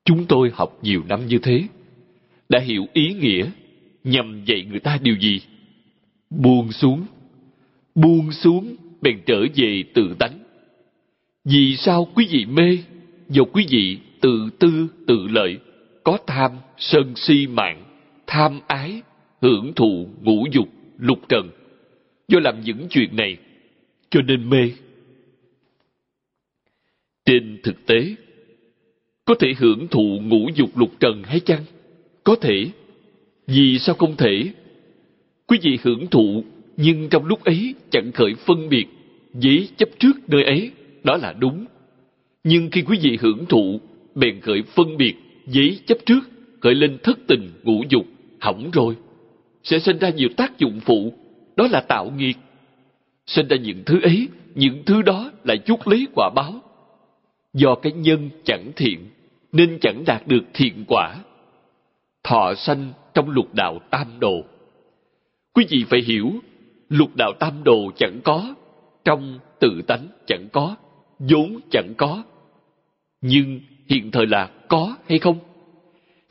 Chúng tôi học nhiều năm như thế, đã hiểu ý nghĩa nhằm dạy người ta điều gì? Buông xuống, buông xuống bèn trở về tự tánh. Vì sao quý vị mê? Do quý vị tự tư tự lợi, có tham, sân si mạng, tham ái, hưởng thụ, ngũ dục, lục trần. Do làm những chuyện này, cho nên mê. Trên thực tế, có thể hưởng thụ ngũ dục lục trần hay chăng? Có thể. Vì sao không thể? Quý vị hưởng thụ, nhưng trong lúc ấy chẳng khởi phân biệt, dĩ chấp trước nơi ấy, đó là đúng. Nhưng khi quý vị hưởng thụ, bèn khởi phân biệt, giấy chấp trước, khởi lên thất tình, ngũ dục, hỏng rồi. Sẽ sinh ra nhiều tác dụng phụ, đó là tạo nghiệt. Sinh ra những thứ ấy, những thứ đó là chút lấy quả báo. Do cái nhân chẳng thiện, nên chẳng đạt được thiện quả. Thọ sanh trong lục đạo tam đồ. Quý vị phải hiểu, lục đạo tam đồ chẳng có, trong tự tánh chẳng có, vốn chẳng có. Nhưng hiện thời là có hay không?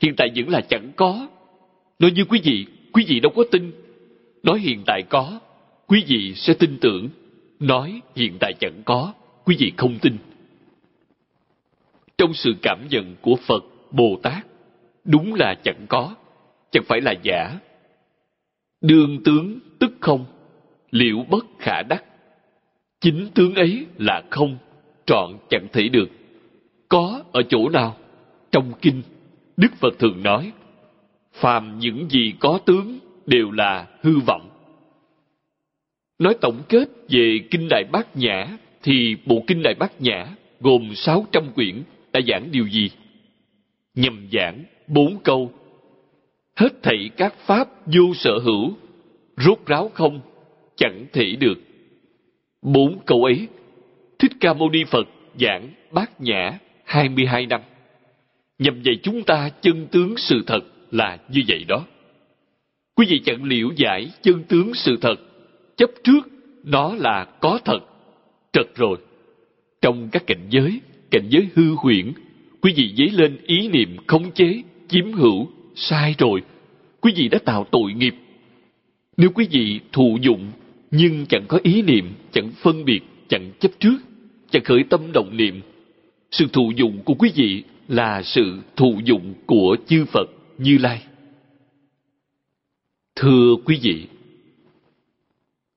Hiện tại vẫn là chẳng có. Nói như quý vị, quý vị đâu có tin. Nói hiện tại có, quý vị sẽ tin tưởng. Nói hiện tại chẳng có, quý vị không tin. Trong sự cảm nhận của Phật, Bồ Tát, đúng là chẳng có, chẳng phải là giả. Đương tướng tức không, liệu bất khả đắc. Chính tướng ấy là không, trọn chẳng thể được. Có ở chỗ nào? Trong kinh, Đức Phật thường nói, phàm những gì có tướng đều là hư vọng. Nói tổng kết về Kinh Đại Bát Nhã thì bộ Kinh Đại Bát Nhã gồm 600 quyển đã giảng điều gì? nhầm giảng bốn câu. Hết thảy các pháp vô sở hữu, rốt ráo không, chẳng thể được. Bốn câu ấy, Thích Ca Mâu Ni Phật giảng Bát Nhã 22 năm. Nhằm dạy chúng ta chân tướng sự thật là như vậy đó. Quý vị chẳng liễu giải chân tướng sự thật, chấp trước nó là có thật, trật rồi. Trong các cảnh giới, cảnh giới hư huyễn, quý vị dấy lên ý niệm khống chế, chiếm hữu, sai rồi. Quý vị đã tạo tội nghiệp. Nếu quý vị thụ dụng nhưng chẳng có ý niệm, chẳng phân biệt, chẳng chấp trước, chẳng khởi tâm động niệm, sự thụ dụng của quý vị là sự thụ dụng của chư Phật Như Lai. Thưa quý vị,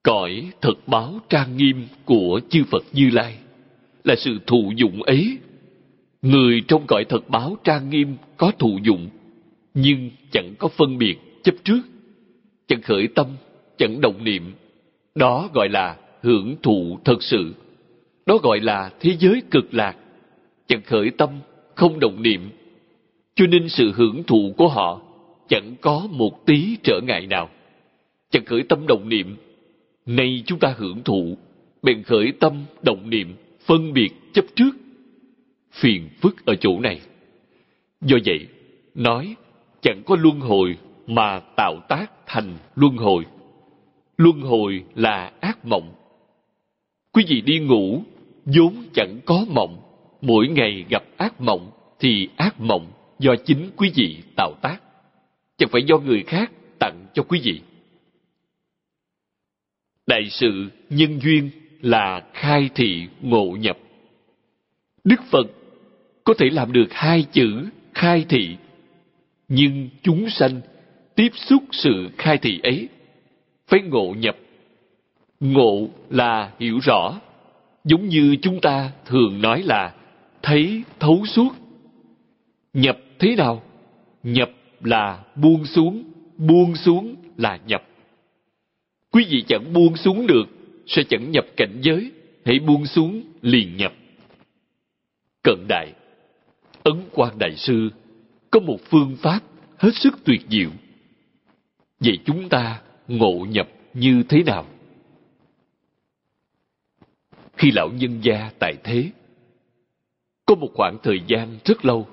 cõi thật báo trang nghiêm của chư Phật Như Lai là sự thụ dụng ấy. Người trong cõi thật báo trang nghiêm có thụ dụng, nhưng chẳng có phân biệt, chấp trước, chẳng khởi tâm, chẳng động niệm. Đó gọi là hưởng thụ thật sự. Đó gọi là thế giới cực lạc. Chẳng khởi tâm, không động niệm. Cho nên sự hưởng thụ của họ chẳng có một tí trở ngại nào. Chẳng khởi tâm động niệm. Nay chúng ta hưởng thụ, bèn khởi tâm động niệm phân biệt chấp trước phiền phức ở chỗ này do vậy nói chẳng có luân hồi mà tạo tác thành luân hồi luân hồi là ác mộng quý vị đi ngủ vốn chẳng có mộng mỗi ngày gặp ác mộng thì ác mộng do chính quý vị tạo tác chẳng phải do người khác tặng cho quý vị đại sự nhân duyên là khai thị ngộ nhập. Đức Phật có thể làm được hai chữ khai thị, nhưng chúng sanh tiếp xúc sự khai thị ấy phải ngộ nhập. Ngộ là hiểu rõ, giống như chúng ta thường nói là thấy thấu suốt. Nhập thế nào? nhập là buông xuống, buông xuống là nhập. Quý vị chẳng buông xuống được, sẽ chẳng nhập cảnh giới, hãy buông xuống liền nhập. Cận đại, Ấn quan Đại Sư có một phương pháp hết sức tuyệt diệu. Vậy chúng ta ngộ nhập như thế nào? Khi lão nhân gia tại thế, có một khoảng thời gian rất lâu,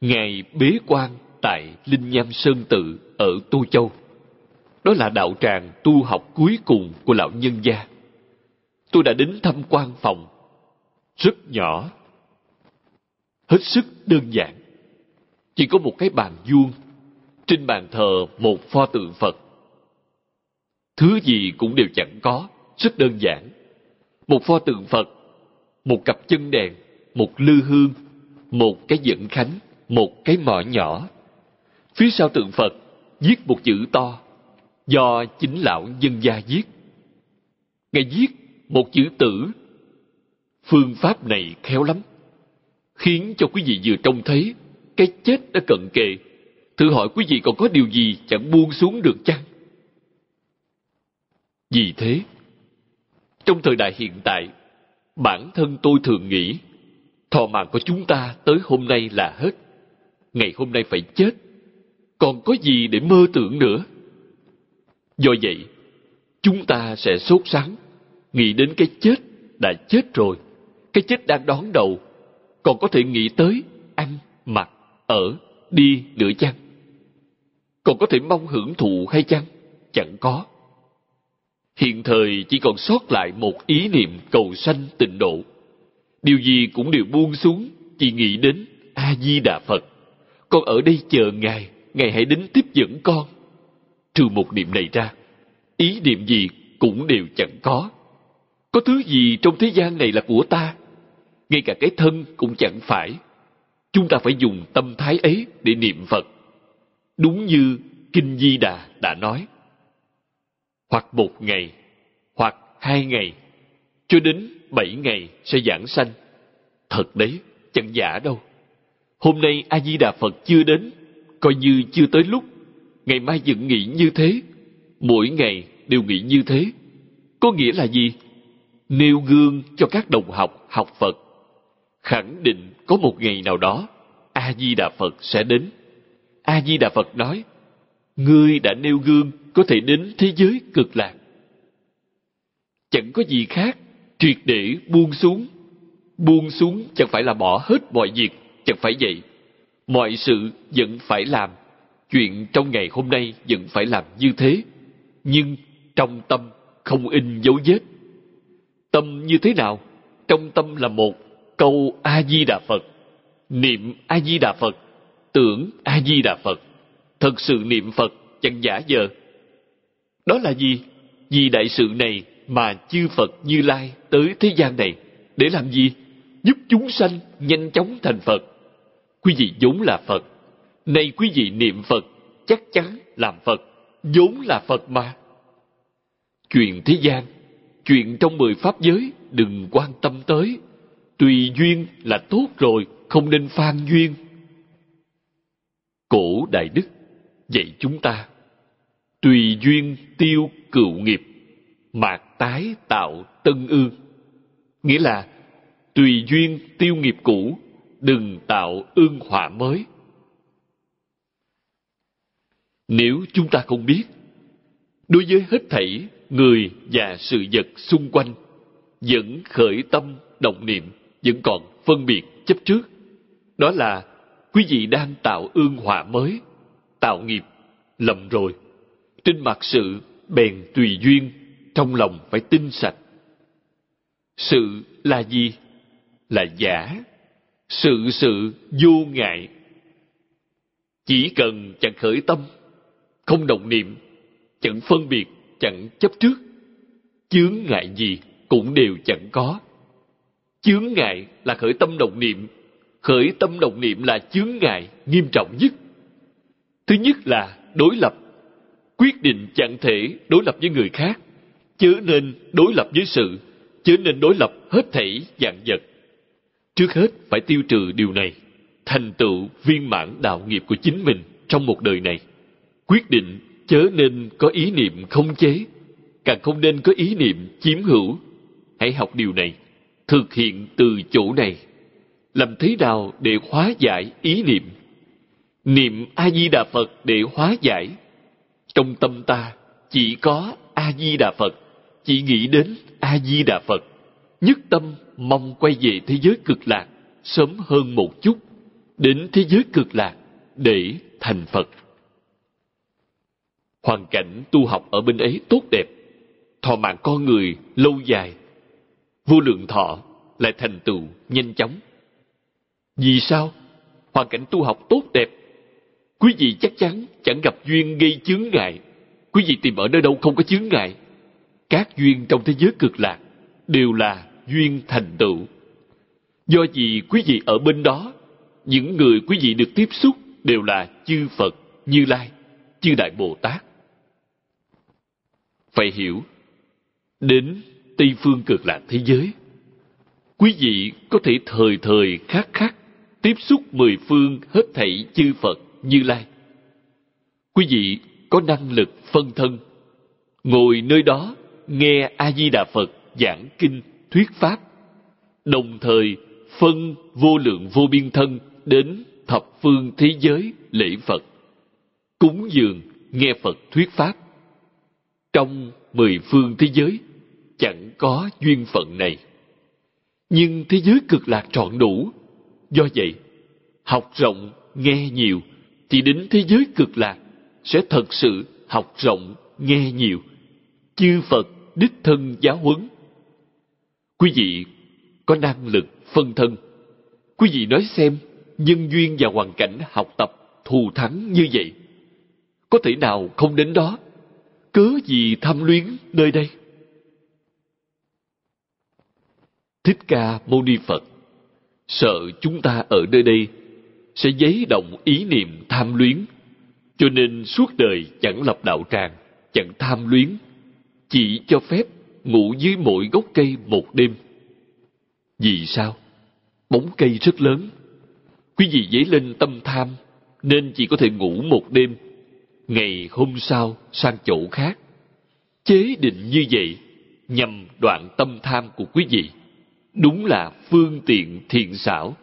Ngài bế quan tại Linh Nham Sơn Tự ở Tô Châu. Đó là đạo tràng tu học cuối cùng của lão nhân gia. Tôi đã đến thăm quan phòng, rất nhỏ, hết sức đơn giản. Chỉ có một cái bàn vuông, trên bàn thờ một pho tượng Phật. Thứ gì cũng đều chẳng có, rất đơn giản. Một pho tượng Phật, một cặp chân đèn, một lư hương, một cái dẫn khánh, một cái mỏ nhỏ. Phía sau tượng Phật viết một chữ to, do chính lão dân gia viết. Ngài viết một chữ tử. Phương pháp này khéo lắm, khiến cho quý vị vừa trông thấy cái chết đã cận kề. Thử hỏi quý vị còn có điều gì chẳng buông xuống được chăng? Vì thế, trong thời đại hiện tại, bản thân tôi thường nghĩ, thọ mạng của chúng ta tới hôm nay là hết. Ngày hôm nay phải chết, còn có gì để mơ tưởng nữa? Do vậy, chúng ta sẽ sốt sắng, nghĩ đến cái chết đã chết rồi, cái chết đang đón đầu, còn có thể nghĩ tới ăn, mặc, ở, đi nữa chăng? Còn có thể mong hưởng thụ hay chăng? Chẳng có. Hiện thời chỉ còn sót lại một ý niệm cầu sanh tịnh độ. Điều gì cũng đều buông xuống, chỉ nghĩ đến A-di-đà Phật. Con ở đây chờ Ngài, Ngài hãy đến tiếp dẫn con. Trừ một niệm này ra, ý niệm gì cũng đều chẳng có. Có thứ gì trong thế gian này là của ta? Ngay cả cái thân cũng chẳng phải. Chúng ta phải dùng tâm thái ấy để niệm Phật. Đúng như Kinh Di Đà đã nói hoặc một ngày, hoặc hai ngày, cho đến bảy ngày sẽ giảng sanh. Thật đấy, chẳng giả đâu. Hôm nay A-di-đà Phật chưa đến, coi như chưa tới lúc. Ngày mai vẫn nghĩ như thế, mỗi ngày đều nghĩ như thế. Có nghĩa là gì? Nêu gương cho các đồng học học Phật. Khẳng định có một ngày nào đó, A-di-đà Phật sẽ đến. A-di-đà Phật nói, Ngươi đã nêu gương có thể đến thế giới cực lạc. Chẳng có gì khác, triệt để buông xuống. Buông xuống chẳng phải là bỏ hết mọi việc, chẳng phải vậy. Mọi sự vẫn phải làm. Chuyện trong ngày hôm nay vẫn phải làm như thế. Nhưng trong tâm không in dấu vết. Tâm như thế nào? Trong tâm là một câu A-di-đà Phật. Niệm A-di-đà Phật. Tưởng A-di-đà Phật. Thật sự niệm Phật chẳng giả dờ. Đó là gì? Vì đại sự này mà chư Phật Như Lai tới thế gian này. Để làm gì? Giúp chúng sanh nhanh chóng thành Phật. Quý vị vốn là Phật. Nay quý vị niệm Phật, chắc chắn làm Phật. vốn là Phật mà. Chuyện thế gian, chuyện trong mười pháp giới đừng quan tâm tới. Tùy duyên là tốt rồi, không nên phan duyên. Cổ Đại Đức dạy chúng ta, tùy duyên tiêu cựu nghiệp mạc tái tạo tân ương. Nghĩa là, tùy duyên tiêu nghiệp cũ, đừng tạo ương họa mới. Nếu chúng ta không biết, đối với hết thảy người và sự vật xung quanh, vẫn khởi tâm động niệm, vẫn còn phân biệt chấp trước, đó là quý vị đang tạo ương họa mới tạo nghiệp, lầm rồi. Trên mặt sự bèn tùy duyên, trong lòng phải tinh sạch. Sự là gì? Là giả. Sự sự vô ngại. Chỉ cần chẳng khởi tâm, không động niệm, chẳng phân biệt, chẳng chấp trước, chướng ngại gì cũng đều chẳng có. Chướng ngại là khởi tâm động niệm. Khởi tâm động niệm là chướng ngại nghiêm trọng nhất. Thứ nhất là đối lập. Quyết định chẳng thể đối lập với người khác, chớ nên đối lập với sự, chớ nên đối lập hết thảy dạng vật. Trước hết phải tiêu trừ điều này, thành tựu viên mãn đạo nghiệp của chính mình trong một đời này. Quyết định chớ nên có ý niệm không chế, càng không nên có ý niệm chiếm hữu. Hãy học điều này, thực hiện từ chỗ này. Làm thế nào để hóa giải ý niệm? Niệm A-di-đà Phật để hóa giải. Trong tâm ta chỉ có A-di-đà Phật, chỉ nghĩ đến A-di-đà Phật. Nhất tâm mong quay về thế giới cực lạc sớm hơn một chút, đến thế giới cực lạc để thành Phật. Hoàn cảnh tu học ở bên ấy tốt đẹp, thọ mạng con người lâu dài, vô lượng thọ lại thành tựu nhanh chóng. Vì sao? Hoàn cảnh tu học tốt đẹp, quý vị chắc chắn chẳng gặp duyên gây chướng ngại. Quý vị tìm ở nơi đâu không có chướng ngại. Các duyên trong thế giới cực lạc đều là duyên thành tựu. Do gì quý vị ở bên đó, những người quý vị được tiếp xúc đều là chư Phật, Như Lai, chư Đại Bồ Tát. Phải hiểu, đến Tây Phương cực lạc thế giới, quý vị có thể thời thời khắc khắc tiếp xúc mười phương hết thảy chư Phật, như Lai. Quý vị có năng lực phân thân, ngồi nơi đó nghe A-di-đà Phật giảng kinh thuyết pháp, đồng thời phân vô lượng vô biên thân đến thập phương thế giới lễ Phật, cúng dường nghe Phật thuyết pháp. Trong mười phương thế giới chẳng có duyên phận này. Nhưng thế giới cực lạc trọn đủ. Do vậy, học rộng, nghe nhiều, thì đến thế giới cực lạc sẽ thật sự học rộng, nghe nhiều. Chư Phật đích thân giáo huấn Quý vị có năng lực phân thân. Quý vị nói xem, nhân duyên và hoàn cảnh học tập thù thắng như vậy. Có thể nào không đến đó? Cớ gì tham luyến nơi đây? Thích Ca Mâu Ni Phật sợ chúng ta ở nơi đây sẽ giấy động ý niệm tham luyến, cho nên suốt đời chẳng lập đạo tràng, chẳng tham luyến, chỉ cho phép ngủ dưới mỗi gốc cây một đêm. Vì sao? Bóng cây rất lớn. Quý vị dấy lên tâm tham, nên chỉ có thể ngủ một đêm. Ngày hôm sau sang chỗ khác. Chế định như vậy nhằm đoạn tâm tham của quý vị. Đúng là phương tiện thiện xảo,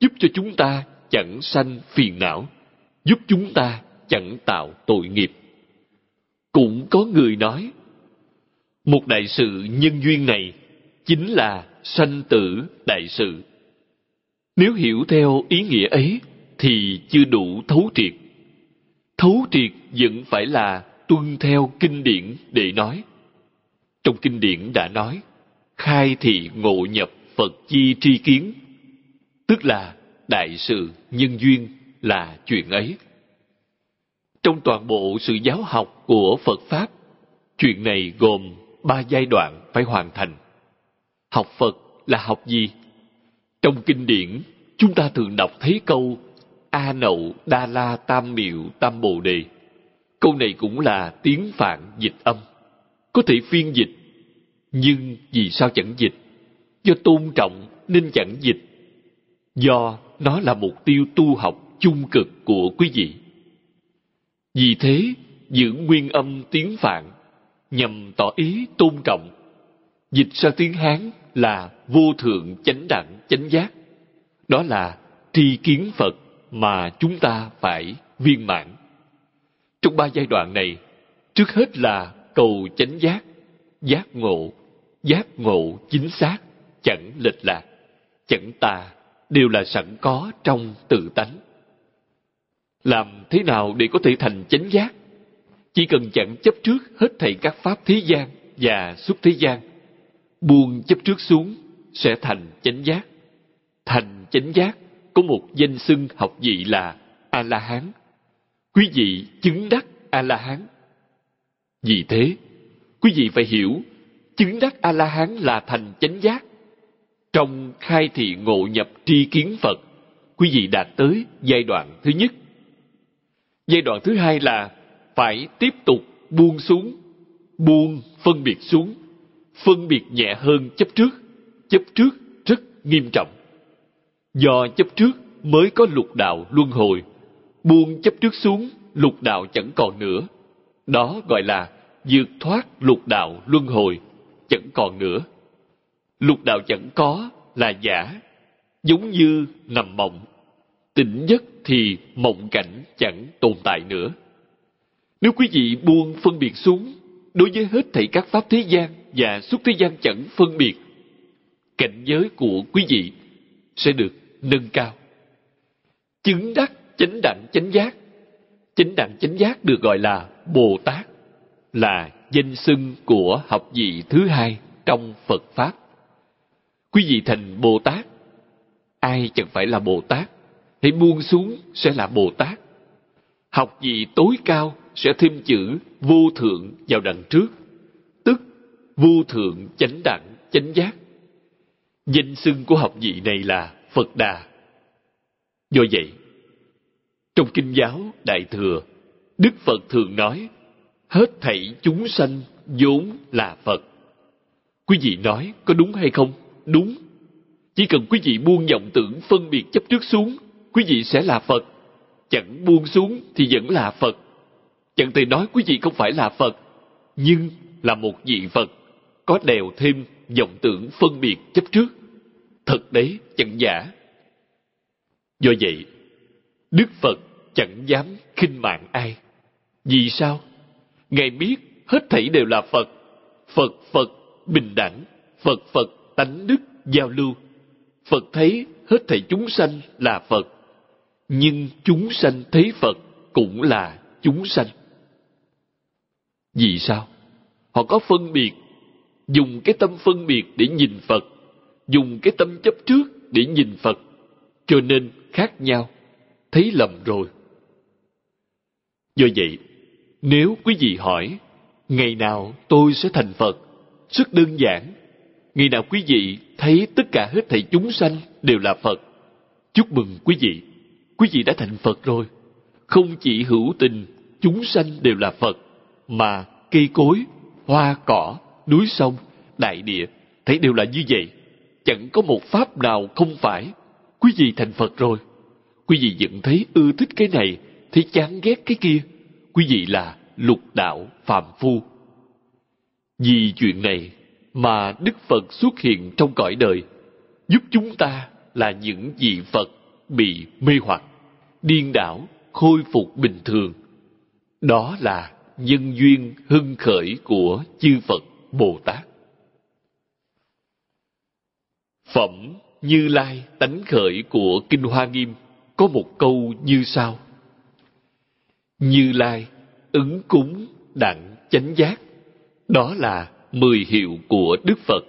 giúp cho chúng ta chẳng sanh phiền não, giúp chúng ta chẳng tạo tội nghiệp. Cũng có người nói, một đại sự nhân duyên này chính là sanh tử đại sự. Nếu hiểu theo ý nghĩa ấy thì chưa đủ thấu triệt. Thấu triệt vẫn phải là tuân theo kinh điển để nói. Trong kinh điển đã nói, khai thị ngộ nhập Phật chi tri kiến, tức là đại sự nhân duyên là chuyện ấy. Trong toàn bộ sự giáo học của Phật Pháp, chuyện này gồm ba giai đoạn phải hoàn thành. Học Phật là học gì? Trong kinh điển, chúng ta thường đọc thấy câu A Nậu Đa La Tam Miệu Tam Bồ Đề. Câu này cũng là tiếng Phạn dịch âm. Có thể phiên dịch, nhưng vì sao chẳng dịch? Do tôn trọng nên chẳng dịch. Do nó là mục tiêu tu học chung cực của quý vị. Vì thế, giữ nguyên âm tiếng Phạn nhằm tỏ ý tôn trọng dịch sang tiếng hán là vô thượng chánh đẳng chánh giác đó là tri kiến phật mà chúng ta phải viên mãn trong ba giai đoạn này trước hết là cầu chánh giác giác ngộ giác ngộ chính xác chẳng lệch lạc chẳng tà đều là sẵn có trong tự tánh. Làm thế nào để có thể thành chánh giác? Chỉ cần chẳng chấp trước hết thảy các pháp thế gian và xuất thế gian, buông chấp trước xuống sẽ thành chánh giác. Thành chánh giác có một danh xưng học vị là a la hán quý vị chứng đắc a la hán vì thế, quý vị phải hiểu, chứng đắc a la hán là thành chánh giác trong khai thị ngộ nhập tri kiến phật quý vị đạt tới giai đoạn thứ nhất giai đoạn thứ hai là phải tiếp tục buông xuống buông phân biệt xuống phân biệt nhẹ hơn chấp trước chấp trước rất nghiêm trọng do chấp trước mới có lục đạo luân hồi. Buông chấp trước xuống, lục đạo chẳng còn nữa. Đó gọi là vượt thoát lục đạo luân hồi, chẳng còn nữa. Lục đạo chẳng có là giả, giống như nằm mộng. Tỉnh giấc thì mộng cảnh chẳng tồn tại nữa. Nếu quý vị buông phân biệt xuống, đối với hết thảy các pháp thế gian và suốt thế gian chẳng phân biệt, cảnh giới của quý vị sẽ được nâng cao. Chứng đắc chánh đẳng chánh giác. Chánh đẳng chánh giác được gọi là Bồ Tát, là danh xưng của học vị thứ hai trong Phật Pháp. Quý vị thành Bồ Tát, ai chẳng phải là Bồ Tát, hãy buông xuống sẽ là Bồ Tát. Học vị tối cao sẽ thêm chữ vô thượng vào đằng trước, tức vô thượng chánh đẳng chánh giác. Danh xưng của học vị này là Phật Đà. Do vậy, trong Kinh giáo Đại Thừa, Đức Phật thường nói, hết thảy chúng sanh vốn là Phật. Quý vị nói có đúng hay không? Đúng. Chỉ cần quý vị buông vọng tưởng phân biệt chấp trước xuống, quý vị sẽ là Phật. Chẳng buông xuống thì vẫn là Phật. Chẳng thể nói quý vị không phải là Phật, nhưng là một vị Phật, có đèo thêm vọng tưởng phân biệt chấp trước. Thật đấy, chẳng giả. Do vậy, Đức Phật chẳng dám khinh mạng ai. Vì sao? Ngài biết hết thảy đều là Phật. Phật Phật bình đẳng, Phật Phật tánh đức giao lưu. Phật thấy hết thảy chúng sanh là Phật, nhưng chúng sanh thấy Phật cũng là chúng sanh. Vì sao? Họ có phân biệt, dùng cái tâm phân biệt để nhìn Phật, dùng cái tâm chấp trước để nhìn Phật, cho nên khác nhau, thấy lầm rồi. Do vậy, nếu quý vị hỏi, ngày nào tôi sẽ thành Phật? Rất đơn giản. Ngày nào quý vị thấy tất cả hết thảy chúng sanh đều là Phật. Chúc mừng quý vị, quý vị đã thành Phật rồi. Không chỉ hữu tình, chúng sanh đều là Phật, mà cây cối, hoa cỏ, núi sông, đại địa, thấy đều là như vậy. Chẳng có một pháp nào không phải. Quý vị thành Phật rồi. Quý vị vẫn thấy ưa thích cái này, thấy chán ghét cái kia quý vị là lục đạo phàm phu. Vì chuyện này mà Đức Phật xuất hiện trong cõi đời, giúp chúng ta là những vị Phật bị mê hoặc, điên đảo, khôi phục bình thường. Đó là nhân duyên hưng khởi của chư Phật Bồ Tát. Phẩm Như Lai tánh khởi của Kinh Hoa Nghiêm có một câu như sau. Như Lai, ứng cúng, đặng, chánh giác. Đó là mười hiệu của Đức Phật.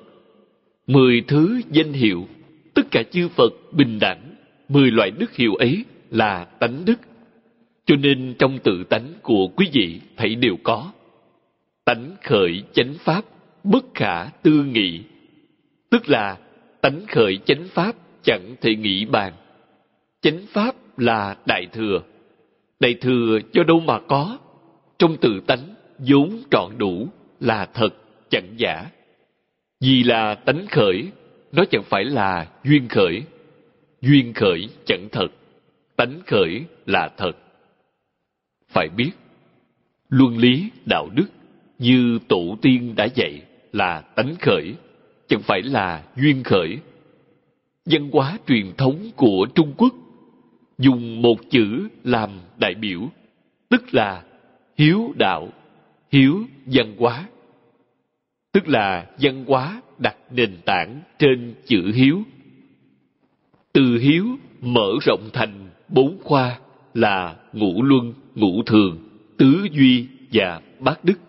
Mười thứ danh hiệu, tất cả chư Phật bình đẳng, mười loại đức hiệu ấy là tánh đức. Cho nên trong tự tánh của quý vị thấy đều có. Tánh khởi chánh pháp, bất khả tư nghị. Tức là tánh khởi chánh pháp chẳng thể nghĩ bàn. Chánh pháp là đại thừa, Đại thừa cho đâu mà có, trong tự tánh vốn trọn đủ là thật chẳng giả. Vì là tánh khởi, nó chẳng phải là duyên khởi. Duyên khởi chẳng thật, tánh khởi là thật. Phải biết, luân lý đạo đức như tổ tiên đã dạy là tánh khởi, chẳng phải là duyên khởi. Văn hóa truyền thống của Trung Quốc dùng một chữ làm đại biểu, tức là hiếu đạo, hiếu văn hóa. Tức là văn hóa đặt nền tảng trên chữ hiếu. Từ hiếu mở rộng thành bốn khoa là ngũ luân, ngũ thường, tứ duy và bát đức.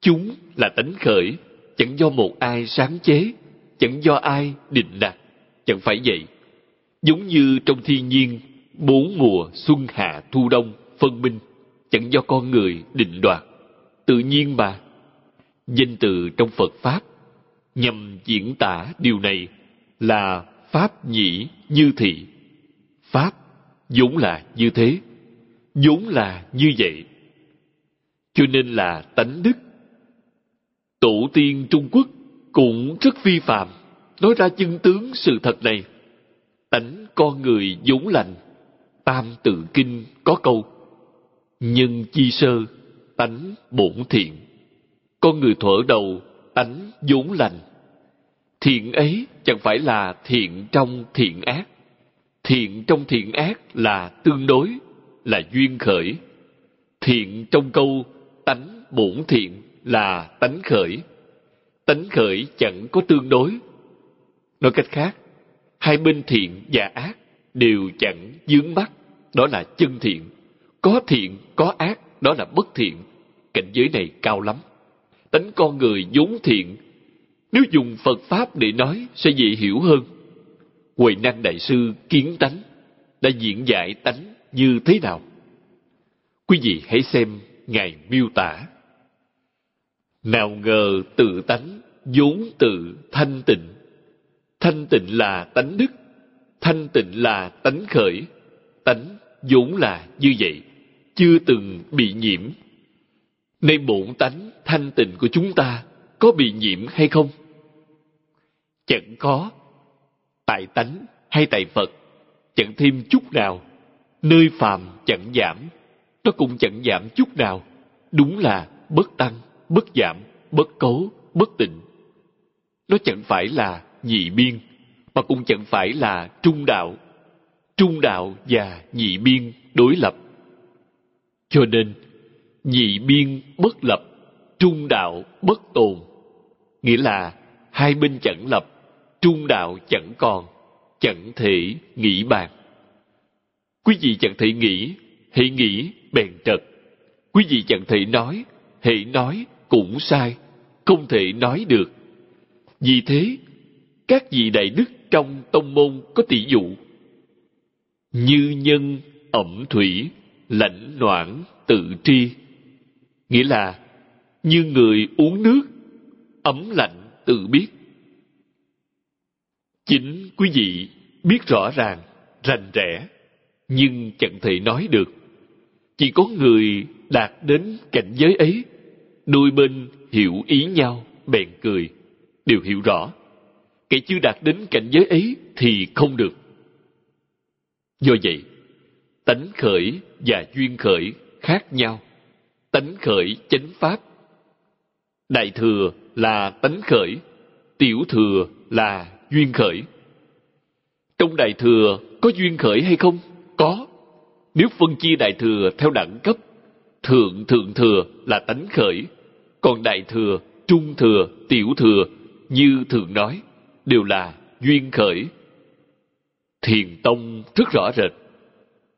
Chúng là tánh khởi, chẳng do một ai sáng chế, chẳng do ai định đặt, chẳng phải vậy Giống như trong thiên nhiên, bốn mùa xuân hạ thu đông phân minh, chẳng do con người định đoạt. Tự nhiên mà. Danh từ trong Phật Pháp nhằm diễn tả điều này là Pháp nhĩ như thị. Pháp vốn là như thế, vốn là như vậy. Cho nên là tánh đức. Tổ tiên Trung Quốc cũng rất vi phạm, nói ra chân tướng sự thật này tánh con người vốn lành tam tự kinh có câu nhân chi sơ tánh bổn thiện con người thuở đầu tánh vốn lành. Thiện ấy chẳng phải là thiện trong thiện ác. Thiện trong thiện ác là tương đối, là duyên khởi. Thiện trong câu tánh bổn thiện là tánh khởi. Tánh khởi chẳng có tương đối. Nói cách khác, hai bên thiện và ác đều chẳng dướng mắt, đó là chân thiện. Có thiện, có ác, đó là bất thiện. Cảnh giới này cao lắm tánh con người vốn thiện. Nếu dùng phật pháp để nói, sẽ dễ hiểu hơn. Huệ năng đại sư kiến tánh đã diễn giải tánh như thế nào? Quý vị hãy xem ngài miêu tả. Nào ngờ tự tánh vốn tự thanh tịnh. Thanh tịnh là tánh đức, thanh tịnh là tánh khởi. Tánh vốn là như vậy, chưa từng bị nhiễm nay bổn tánh thanh tịnh của chúng ta có bị nhiễm hay không? Chẳng có. Tại tánh hay tại phật, chẳng thêm chút nào. Nơi phàm chẳng giảm, nó cũng chẳng giảm chút nào. Đúng là bất tăng, bất giảm, bất cấu, bất tịnh. Nó chẳng phải là nhị biên, mà cũng chẳng phải là trung đạo. Trung đạo và nhị biên đối lập. Cho nên nhị biên bất lập, trung đạo bất tồn. Nghĩa là hai bên chẳng lập, trung đạo chẳng còn, chẳng thể nghĩ bàn. Quý vị chẳng thể nghĩ hệ nghĩ bèn trật quý vị chẳng thể nói hệ nói cũng sai, không thể nói được. Vì thế, các vị đại đức trong tông môn có tỷ dụ. Như nhân ẩm thủy, lãnh noãn tự tri nghĩa là, như người uống nước, ấm lạnh tự biết. Chính quý vị biết rõ ràng, rành rẽ, nhưng chẳng thể nói được. Chỉ có người đạt đến cảnh giới ấy, đôi bên hiểu ý nhau, bèn cười. Đều hiểu rõ, kẻ chưa đạt đến cảnh giới ấy thì không được. Do vậy, tánh khởi và duyên khởi khác nhau tánh khởi chánh pháp. Đại thừa là tánh khởi, tiểu thừa là duyên khởi. Trong đại thừa có duyên khởi hay không? Có. Nếu phân chia đại thừa theo đẳng cấp, thượng thượng thừa là tánh khởi, còn đại thừa, trung thừa, tiểu thừa, như thường nói, đều là duyên khởi. Thiền tông rất rõ rệt.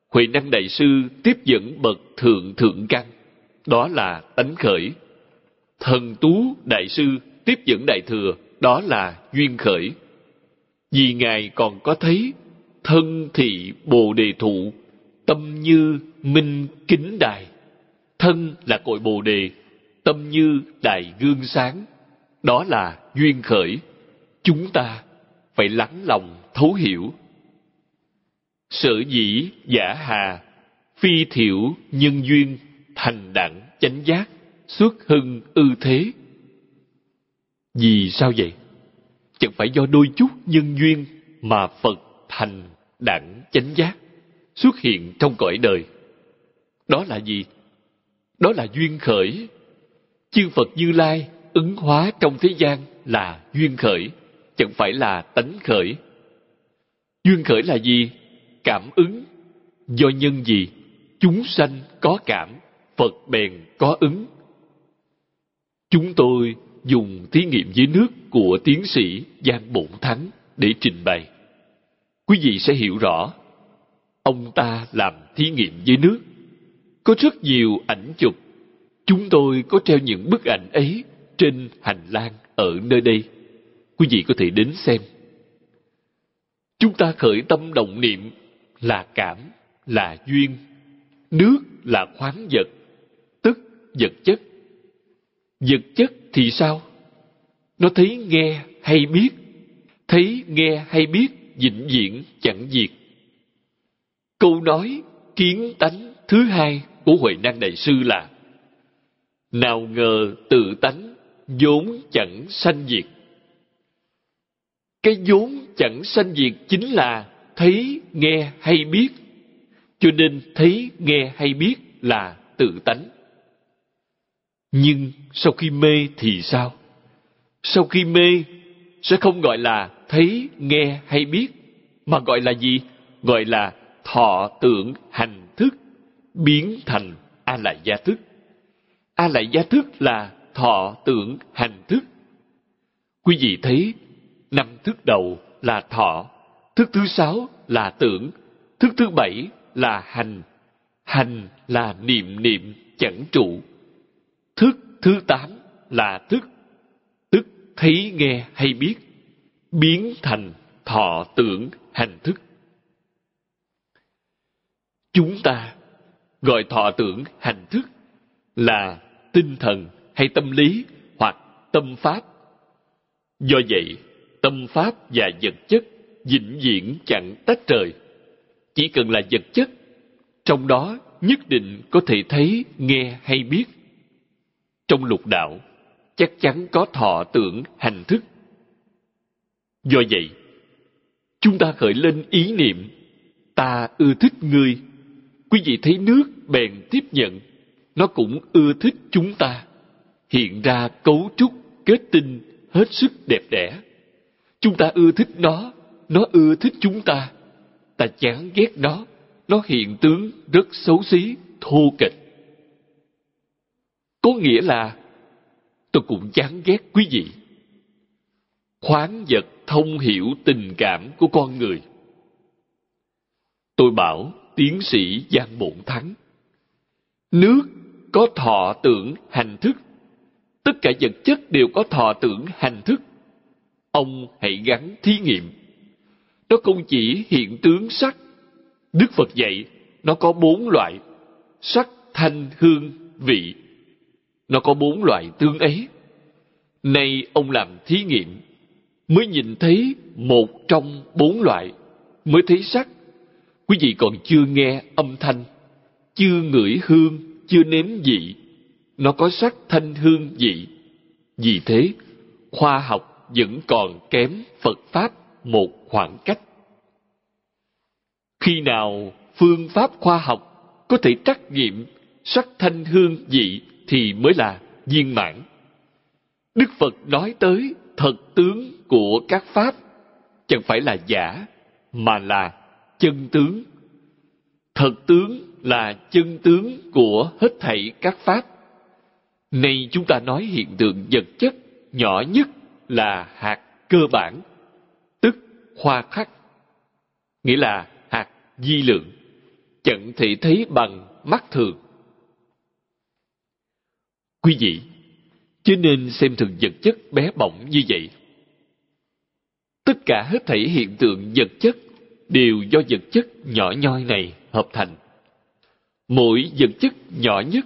Huệ năng đại sư tiếp dẫn bậc thượng thượng căn đó là tánh khởi. Thần tú đại sư tiếp dẫn đại thừa, đó là duyên khởi. Vì ngài còn có thấy thân thị bồ đề thụ, tâm như minh kính đài. Thân là cội bồ đề, tâm như đài gương sáng. Đó là duyên khởi. Chúng ta phải lắng lòng thấu hiểu. Sở dĩ giả hà, phi thiểu nhân duyên thành đẳng chánh giác, xuất hưng ư thế. Vì sao vậy? Chẳng phải do đôi chút nhân duyên mà phật thành đẳng chánh giác xuất hiện trong cõi đời. Đó là gì? Đó là duyên khởi. Chư phật như lai ứng hóa trong thế gian là duyên khởi, chẳng phải là tánh khởi. Duyên khởi là gì? Cảm ứng. Do nhân gì? Chúng sanh có cảm phật bèn có ứng. Chúng tôi dùng thí nghiệm dưới nước của tiến sĩ giang bổn thắng để trình bày. Quý vị sẽ hiểu rõ, ông ta làm thí nghiệm dưới nước. Có rất nhiều ảnh chụp. Chúng tôi có treo những bức ảnh ấy trên hành lang ở nơi đây. Quý vị có thể đến xem. Chúng ta khởi tâm động niệm là cảm, là duyên. Nước là khoáng vật vật chất vật chất thì sao nó thấy nghe hay biết thấy nghe hay biết vĩnh viễn chẳng diệt câu nói kiến tánh thứ hai của huệ năng đại sư là nào ngờ tự tánh vốn chẳng sanh diệt cái vốn chẳng sanh diệt chính là thấy, nghe hay biết. Cho nên thấy, nghe hay biết là tự tánh. Nhưng sau khi mê thì sao? Sau khi mê sẽ không gọi là thấy, nghe hay biết, mà gọi là gì? Gọi là thọ tưởng hành thức, biến thành a lại gia thức. a lại gia thức là thọ tưởng hành thức. Quý vị thấy năm thức đầu là thọ, thức thứ sáu là tưởng, thức thứ bảy là hành, hành là niệm niệm chẳng trụ. Thức thứ tám là thức, tức thấy nghe hay biết, biến thành thọ tưởng hành thức. Chúng ta gọi thọ tưởng hành thức là tinh thần hay tâm lý hoặc tâm pháp. Do vậy, tâm pháp và vật chất vĩnh viễn chẳng tách rời. Chỉ cần là vật chất, trong đó nhất định có thể thấy, nghe hay biết. Trong lục đạo, chắc chắn có thọ tưởng hành thức. Do vậy, chúng ta khởi lên ý niệm ta ưa thích ngươi. Quý vị thấy nước bèn tiếp nhận, nó cũng ưa thích chúng ta. Hiện ra cấu trúc, kết tinh hết sức đẹp đẽ. Chúng ta ưa thích nó, nó ưa thích chúng ta. Ta chán ghét nó, nó hiện tướng rất xấu xí, thô kệch. Có nghĩa là tôi cũng chán ghét quý vị. Khoáng vật thông hiểu tình cảm của con người. Tôi bảo tiến sĩ Giang Bổn Thắng. Nước có thọ tưởng hành thức. Tất cả vật chất đều có thọ tưởng hành thức. Ông hãy gắn thí nghiệm. Nó không chỉ hiện tướng sắc. Đức Phật dạy nó có bốn loại. Sắc, thanh, hương, vị. Nó có bốn loại tương ấy. Nay ông làm thí nghiệm, mới nhìn thấy một trong bốn loại, mới thấy sắc. Quý vị còn chưa nghe âm thanh, chưa ngửi hương, chưa nếm vị. Nó có sắc thanh hương vị. Vì thế, khoa học vẫn còn kém phật pháp một khoảng cách. Khi nào phương pháp khoa học có thể trắc nghiệm sắc thanh hương vị? Thì mới là viên mãn. Đức phật nói tới thật tướng của các pháp, chẳng phải là giả, mà là chân tướng. Thật tướng là chân tướng của hết thảy các pháp. Nay chúng ta nói hiện tượng vật chất nhỏ nhất là hạt cơ bản, tức hoa khắc, nghĩa là hạt di lượng, chẳng thể thấy bằng mắt thường quý vị, chứ nên xem thường vật chất bé bỏng như vậy. Tất cả hết thảy hiện tượng vật chất đều do vật chất nhỏ nhoi này hợp thành. Mỗi vật chất nhỏ nhất,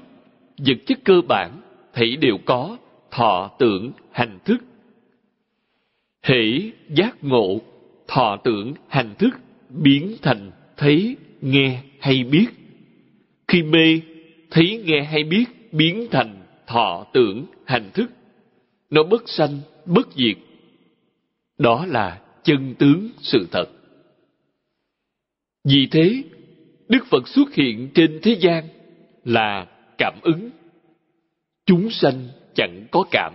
vật chất cơ bản, thảy đều có thọ tưởng, hành thức. Hễ giác ngộ, thọ tưởng, hành thức biến thành thấy, nghe hay biết. Khi mê, thấy, nghe hay biết biến thành thọ tưởng, hành thức. Nó bất sanh, bất diệt. Đó là chân tướng sự thật. Vì thế, đức phật xuất hiện trên thế gian là cảm ứng. Chúng sanh chẳng có cảm,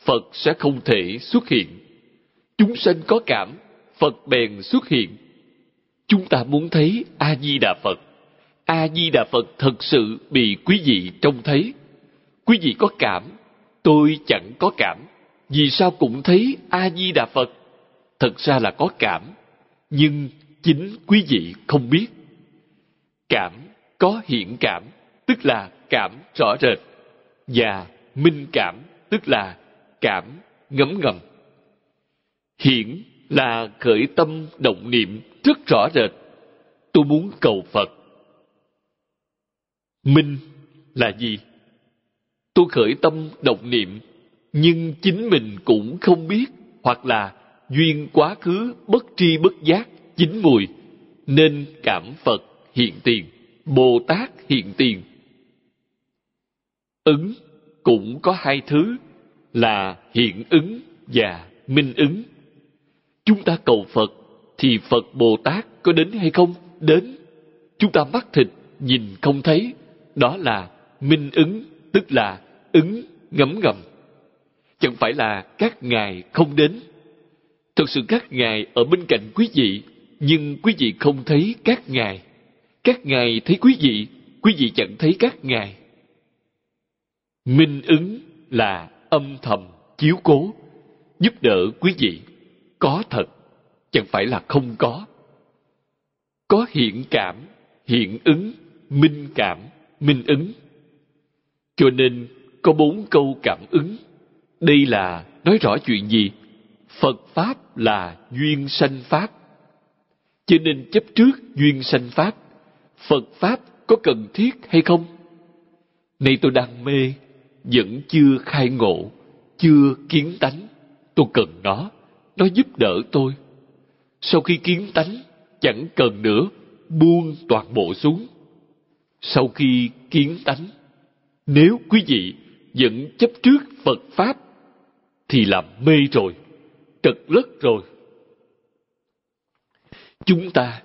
phật sẽ không thể xuất hiện. Chúng sanh có cảm, phật bèn xuất hiện. Chúng ta muốn thấy a di đà phật. A di đà phật thật sự bị quý vị trông thấy quý vị có cảm, tôi chẳng có cảm. Vì sao cũng thấy a di đà phật? Thật ra là có cảm, nhưng chính quý vị không biết. Cảm có hiện cảm, tức là cảm rõ rệt, và minh cảm, tức là cảm ngấm ngầm. Hiển là khởi tâm động niệm rất rõ rệt. Tôi muốn cầu phật. Minh là gì? Tôi khởi tâm động niệm nhưng chính mình cũng không biết hoặc là duyên quá khứ bất tri bất giác chín mùi nên cảm phật hiện tiền bồ tát hiện tiền ứng cũng có hai thứ là hiện ứng và minh ứng chúng ta cầu phật thì Phật Bồ Tát có đến hay không? Đến. Chúng ta mắt thịt, nhìn không thấy. Đó là minh ứng, tức là ứng ngấm ngầm. Chẳng phải là các ngài không đến. Thật sự các ngài ở bên cạnh quý vị, nhưng quý vị không thấy các ngài. Các ngài thấy quý vị, quý vị chẳng thấy các ngài. Minh ứng là âm thầm, chiếu cố, giúp đỡ quý vị. Có thật, chẳng phải là không có. Có hiện cảm, hiện ứng, minh cảm, minh ứng. Cho nên có bốn câu cảm ứng. Đây là nói rõ chuyện gì? Phật Pháp là duyên sanh Pháp. Cho nên chấp trước duyên sanh Pháp. Phật Pháp có cần thiết hay không? Nay tôi đang mê, vẫn chưa khai ngộ, chưa kiến tánh. Tôi cần nó, nó giúp đỡ tôi. Sau khi kiến tánh, chẳng cần nữa, buông toàn bộ xuống. Sau khi kiến tánh, nếu quý vị vẫn chấp trước Phật Pháp, thì làm mê rồi, trật lất rồi. Chúng ta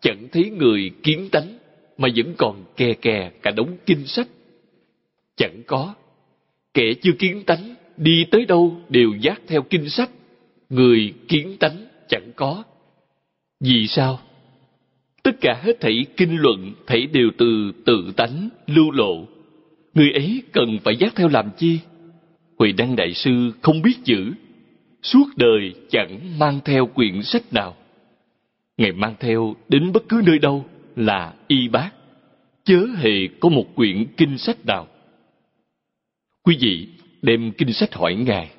chẳng thấy người kiến tánh mà vẫn còn kè kè cả đống kinh sách. Chẳng có. Kẻ chưa kiến tánh đi tới đâu đều giác theo kinh sách. Người kiến tánh chẳng có. Vì sao? Tất cả hết thảy kinh luận thảy đều từ tự tánh lưu lộ. Người ấy cần phải giác theo làm chi? Huệ Đăng Đại Sư không biết chữ, suốt đời chẳng mang theo quyển sách nào. Ngài mang theo đến bất cứ nơi đâu là y bác, chớ hề có một quyển kinh sách nào. Quý vị đem kinh sách hỏi Ngài,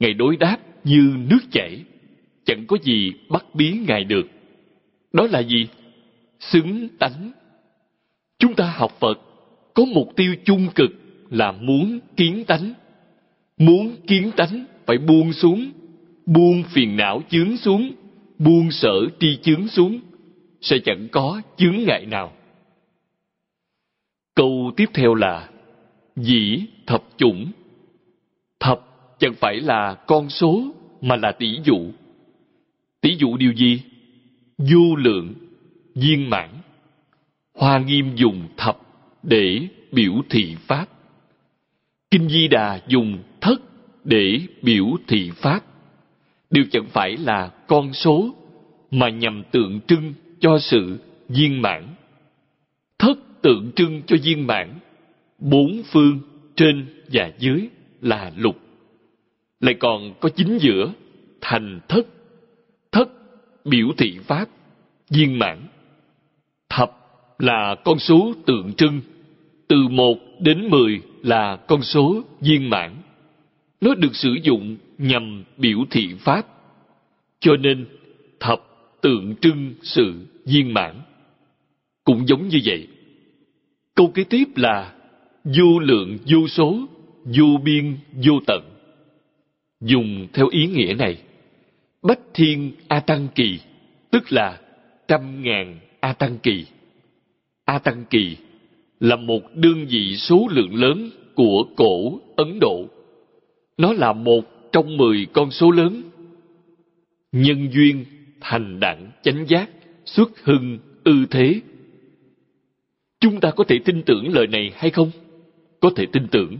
Ngài đối đáp như nước chảy, chẳng có gì bắt bí Ngài được. Đó là gì? Xứng tánh. Chúng ta học Phật có mục tiêu chung cực là muốn kiến tánh. Muốn kiến tánh phải buông xuống, buông phiền não chướng xuống, buông sở tri chướng xuống, sẽ chẳng có chướng ngại nào. Câu tiếp theo là Dĩ thập chủng Thập chẳng phải là con số mà là tỷ dụ. Tỷ dụ điều gì? Vô lượng, viên mãn. Hoa nghiêm dùng thập để biểu thị Pháp. Kinh Di Đà dùng thất để biểu thị Pháp. Đều chẳng phải là con số mà nhằm tượng trưng cho sự viên mãn. Thất tượng trưng cho viên mãn. Bốn phương trên và dưới là lục. Lại còn có chính giữa thành thất. Thất biểu thị Pháp, viên mãn. Thập là con số tượng trưng. Từ một đến mười là con số viên mãn. Nó được sử dụng nhằm biểu thị Pháp. Cho nên, thập tượng trưng sự viên mãn. Cũng giống như vậy. Câu kế tiếp là vô lượng vô số, vô biên vô tận. Dùng theo ý nghĩa này, Bách Thiên A Tăng Kỳ, tức là trăm ngàn A Tăng Kỳ. A Tăng Kỳ, là một đơn vị số lượng lớn của cổ Ấn Độ. Nó là một trong mười con số lớn. Nhân duyên thành đẳng chánh giác xuất hưng ư thế. Chúng ta có thể tin tưởng lời này hay không? Có thể tin tưởng.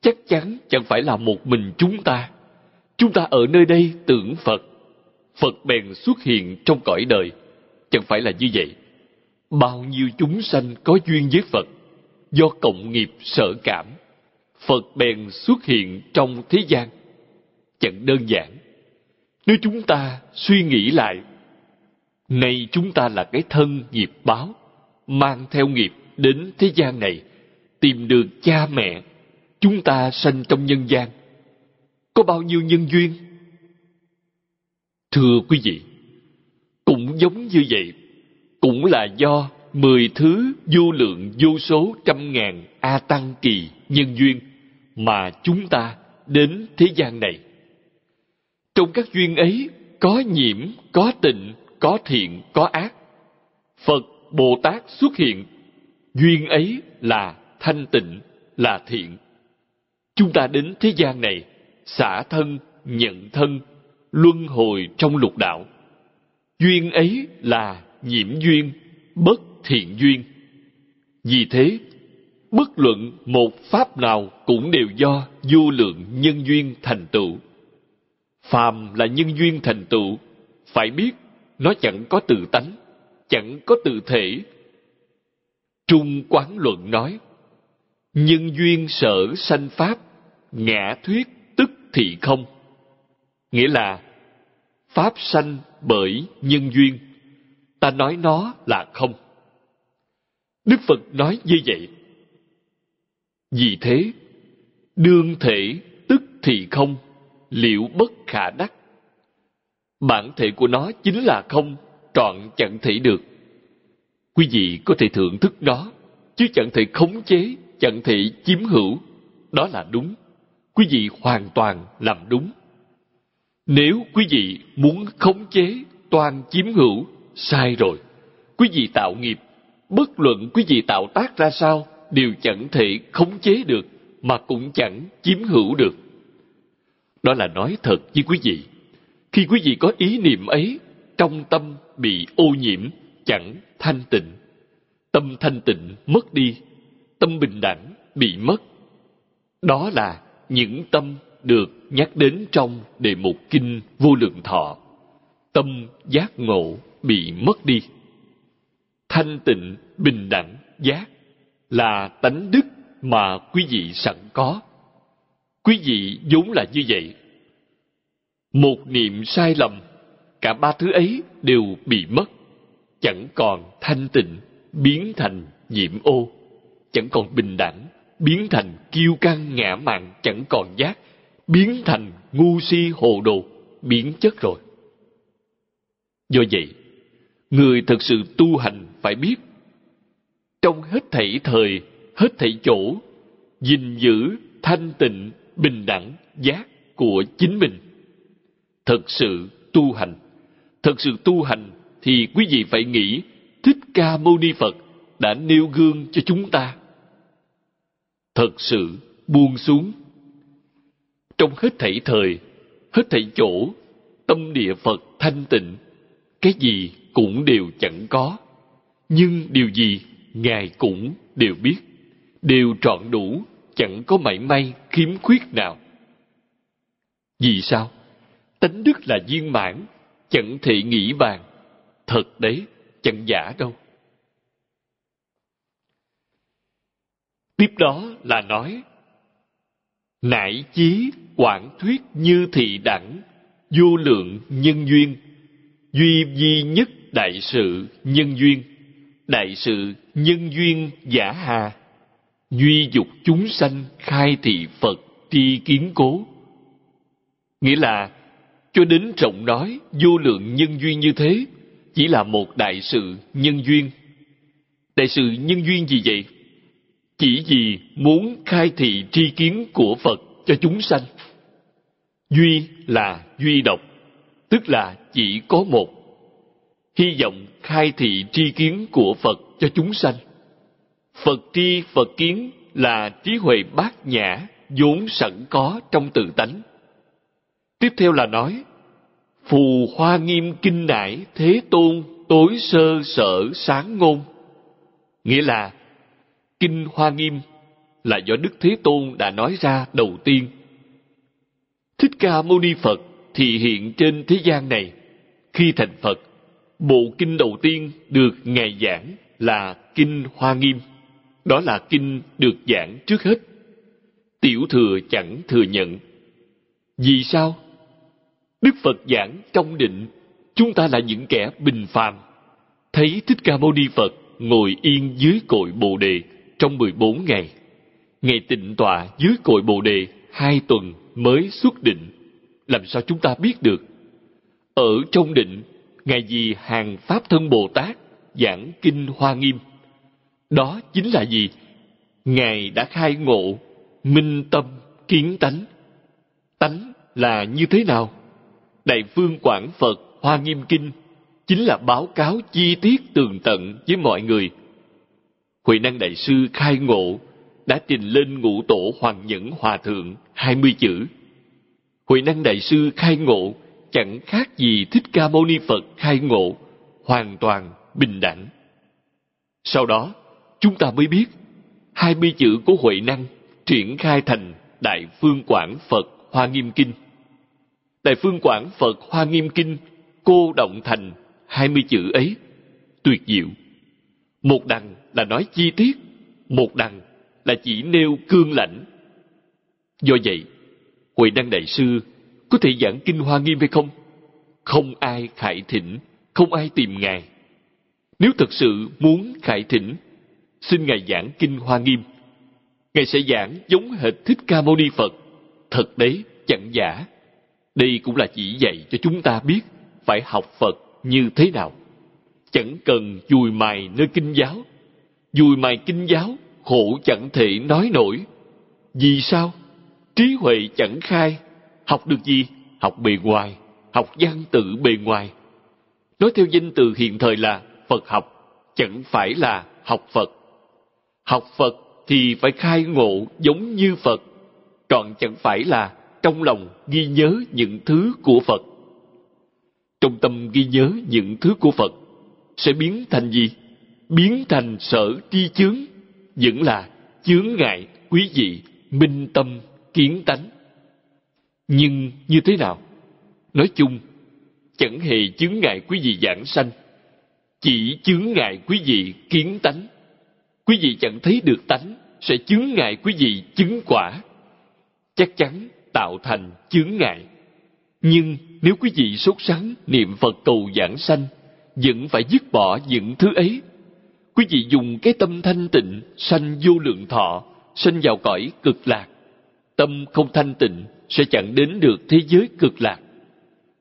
Chắc chắn chẳng phải là một mình chúng ta. Chúng ta ở nơi đây tưởng phật. Phật bèn xuất hiện trong cõi đời. Chẳng phải là như vậy bao nhiêu chúng sanh có duyên với phật, do cộng nghiệp sợ cảm, phật bèn xuất hiện trong thế gian. Chẳng đơn giản. Nếu chúng ta suy nghĩ lại, nay chúng ta là cái thân nghiệp báo, mang theo nghiệp đến thế gian này, tìm được cha mẹ, chúng ta sanh trong nhân gian. Có bao nhiêu nhân duyên? Thưa quý vị, cũng giống như vậy cũng là do mười thứ vô lượng vô số trăm ngàn a tăng kỳ nhân duyên mà chúng ta đến thế gian này. Trong các duyên ấy có nhiễm, có tịnh, có thiện, có ác. Phật bồ tát xuất hiện. Duyên ấy là thanh tịnh, là thiện. Chúng ta đến thế gian này xả thân, nhận thân, luân hồi trong lục đạo. Duyên ấy là nhiễm duyên, bất thiện duyên. Vì thế, bất luận một pháp nào cũng đều do vô lượng nhân duyên thành tựu. Phàm là nhân duyên thành tựu, phải biết nó chẳng có tự tánh, chẳng có tự thể. Trung Quán Luận nói, nhân duyên sở sanh pháp, ngã thuyết tức thị không. Nghĩa là, pháp sanh bởi nhân duyên, ta nói nó là không. Đức Phật nói như vậy. Vì thế, đương thể tức thì không, liệu bất khả đắc. Bản thể của nó chính là không, trọn chẳng thể được. Quý vị có thể thưởng thức nó, chứ chẳng thể khống chế, chẳng thể chiếm hữu. Đó là đúng. Quý vị hoàn toàn làm đúng. Nếu quý vị muốn khống chế, toàn chiếm hữu, sai rồi. Quý vị tạo nghiệp, bất luận quý vị tạo tác ra sao, đều chẳng thể khống chế được, mà cũng chẳng chiếm hữu được. Đó là nói thật với quý vị. Khi quý vị có ý niệm ấy, trong tâm bị ô nhiễm, chẳng thanh tịnh. Tâm thanh tịnh mất đi, tâm bình đẳng bị mất. Đó là những tâm được nhắc đến trong đề mục kinh vô lượng thọ. Tâm giác ngộ bị mất đi. Thanh tịnh, bình đẳng, giác là tánh đức mà quý vị sẵn có. Quý vị vốn là như vậy. Một niệm sai lầm, cả ba thứ ấy đều bị mất. Chẳng còn thanh tịnh, biến thành nhiễm ô. Chẳng còn bình đẳng, biến thành kiêu căng ngã mạn, chẳng còn giác, biến thành ngu si hồ đồ, biến chất rồi. Do vậy, người thật sự tu hành phải biết trong hết thảy thời, hết thảy chỗ, gìn giữ thanh tịnh, bình đẳng, giác của chính mình. Thật sự tu hành, thật sự tu hành thì quý vị phải nghĩ Thích Ca Mâu Ni Phật đã nêu gương cho chúng ta. Thật sự buông xuống. Trong hết thảy thời, hết thảy chỗ, tâm địa Phật thanh tịnh, cái gì cũng đều chẳng có. Nhưng điều gì Ngài cũng đều biết, đều trọn đủ, chẳng có mảy may khiếm khuyết nào. Vì sao? Tánh đức là viên mãn, chẳng thể nghĩ bàn. Thật đấy, chẳng giả đâu. Tiếp đó là nói Nại chí quảng thuyết như thị đẳng Vô lượng nhân duyên Duy duy nhất đại sự nhân duyên. Đại sự nhân duyên giả hà. Duy dục chúng sanh khai thị phật tri kiến cố. Nghĩa là, cho đến trọng nói vô lượng nhân duyên như thế, chỉ là một đại sự nhân duyên. Đại sự nhân duyên gì vậy? Chỉ vì muốn khai thị tri kiến của phật cho chúng sanh. Duy là duy độc, tức là chỉ có một hy vọng khai thị tri kiến của Phật cho chúng sanh. Phật tri Phật kiến là trí huệ bát nhã vốn sẵn có trong tự tánh. Tiếp theo là nói, phù hoa nghiêm kinh nải thế tôn tối sơ sở sáng ngôn. Nghĩa là, kinh hoa nghiêm là do Đức Thế Tôn đã nói ra đầu tiên. Thích Ca Mâu Ni Phật thì hiện trên thế gian này, khi thành Phật Bộ kinh đầu tiên được Ngài giảng là Kinh Hoa Nghiêm. Đó là kinh được giảng trước hết. Tiểu thừa chẳng thừa nhận. Vì sao? Đức Phật giảng trong định, chúng ta là những kẻ bình phàm. Thấy Thích Ca Mâu Ni Phật ngồi yên dưới cội Bồ Đề trong 14 ngày. Ngày tịnh tọa dưới cội Bồ Đề hai tuần mới xuất định. Làm sao chúng ta biết được? Ở trong định Ngài vì hàng Pháp Thân Bồ Tát giảng Kinh Hoa Nghiêm. Đó chính là gì? Ngài đã khai ngộ, minh tâm, kiến tánh. Tánh là như thế nào? Đại Phương Quảng Phật Hoa Nghiêm Kinh chính là báo cáo chi tiết tường tận với mọi người. Huệ Năng Đại Sư khai ngộ đã trình lên ngũ tổ Hoàng Nhẫn Hòa Thượng hai mươi chữ. Huệ Năng Đại Sư khai ngộ chẳng khác gì Thích Ca Mâu Ni Phật khai ngộ, hoàn toàn bình đẳng. Sau đó, chúng ta mới biết, hai mươi chữ của Huệ Năng triển khai thành Đại Phương Quảng Phật Hoa Nghiêm Kinh. Đại Phương Quảng Phật Hoa Nghiêm Kinh cô động thành hai mươi chữ ấy, tuyệt diệu. Một đằng là nói chi tiết, một đằng là chỉ nêu cương lãnh. Do vậy, Huệ Đăng Đại Sư có thể giảng kinh Hoa Nghiêm hay không? Không ai khải thỉnh, không ai tìm Ngài. Nếu thật sự muốn khải thỉnh, xin Ngài giảng kinh Hoa Nghiêm. Ngài sẽ giảng giống hệt Thích Ca Mâu Ni Phật. Thật đấy, chẳng giả. Đây cũng là chỉ dạy cho chúng ta biết phải học Phật như thế nào. Chẳng cần dùi mài nơi kinh giáo. Dùi mài kinh giáo, khổ chẳng thể nói nổi. Vì sao? Trí huệ chẳng khai. Học được gì? Học bề ngoài. Học văn tự bề ngoài. Nói theo danh từ hiện thời là Phật học, chẳng phải là học Phật. Học Phật thì phải khai ngộ giống như Phật, còn chẳng phải là trong lòng ghi nhớ những thứ của Phật. Trong tâm ghi nhớ những thứ của Phật sẽ biến thành gì? Biến thành sở tri chướng, vẫn là chướng ngại, quý vị, minh tâm, kiến tánh. Nhưng như thế nào? Nói chung, chẳng hề chướng ngại quý vị giảng sanh, chỉ chướng ngại quý vị kiến tánh. Quý vị chẳng thấy được tánh, sẽ chướng ngại quý vị chứng quả. Chắc chắn tạo thành chướng ngại. Nhưng nếu quý vị sốt sắng niệm Phật cầu giảng sanh, vẫn phải dứt bỏ những thứ ấy. Quý vị dùng cái tâm thanh tịnh, sanh vô lượng thọ, sanh vào cõi cực lạc. Tâm không thanh tịnh sẽ chẳng đến được thế giới cực lạc.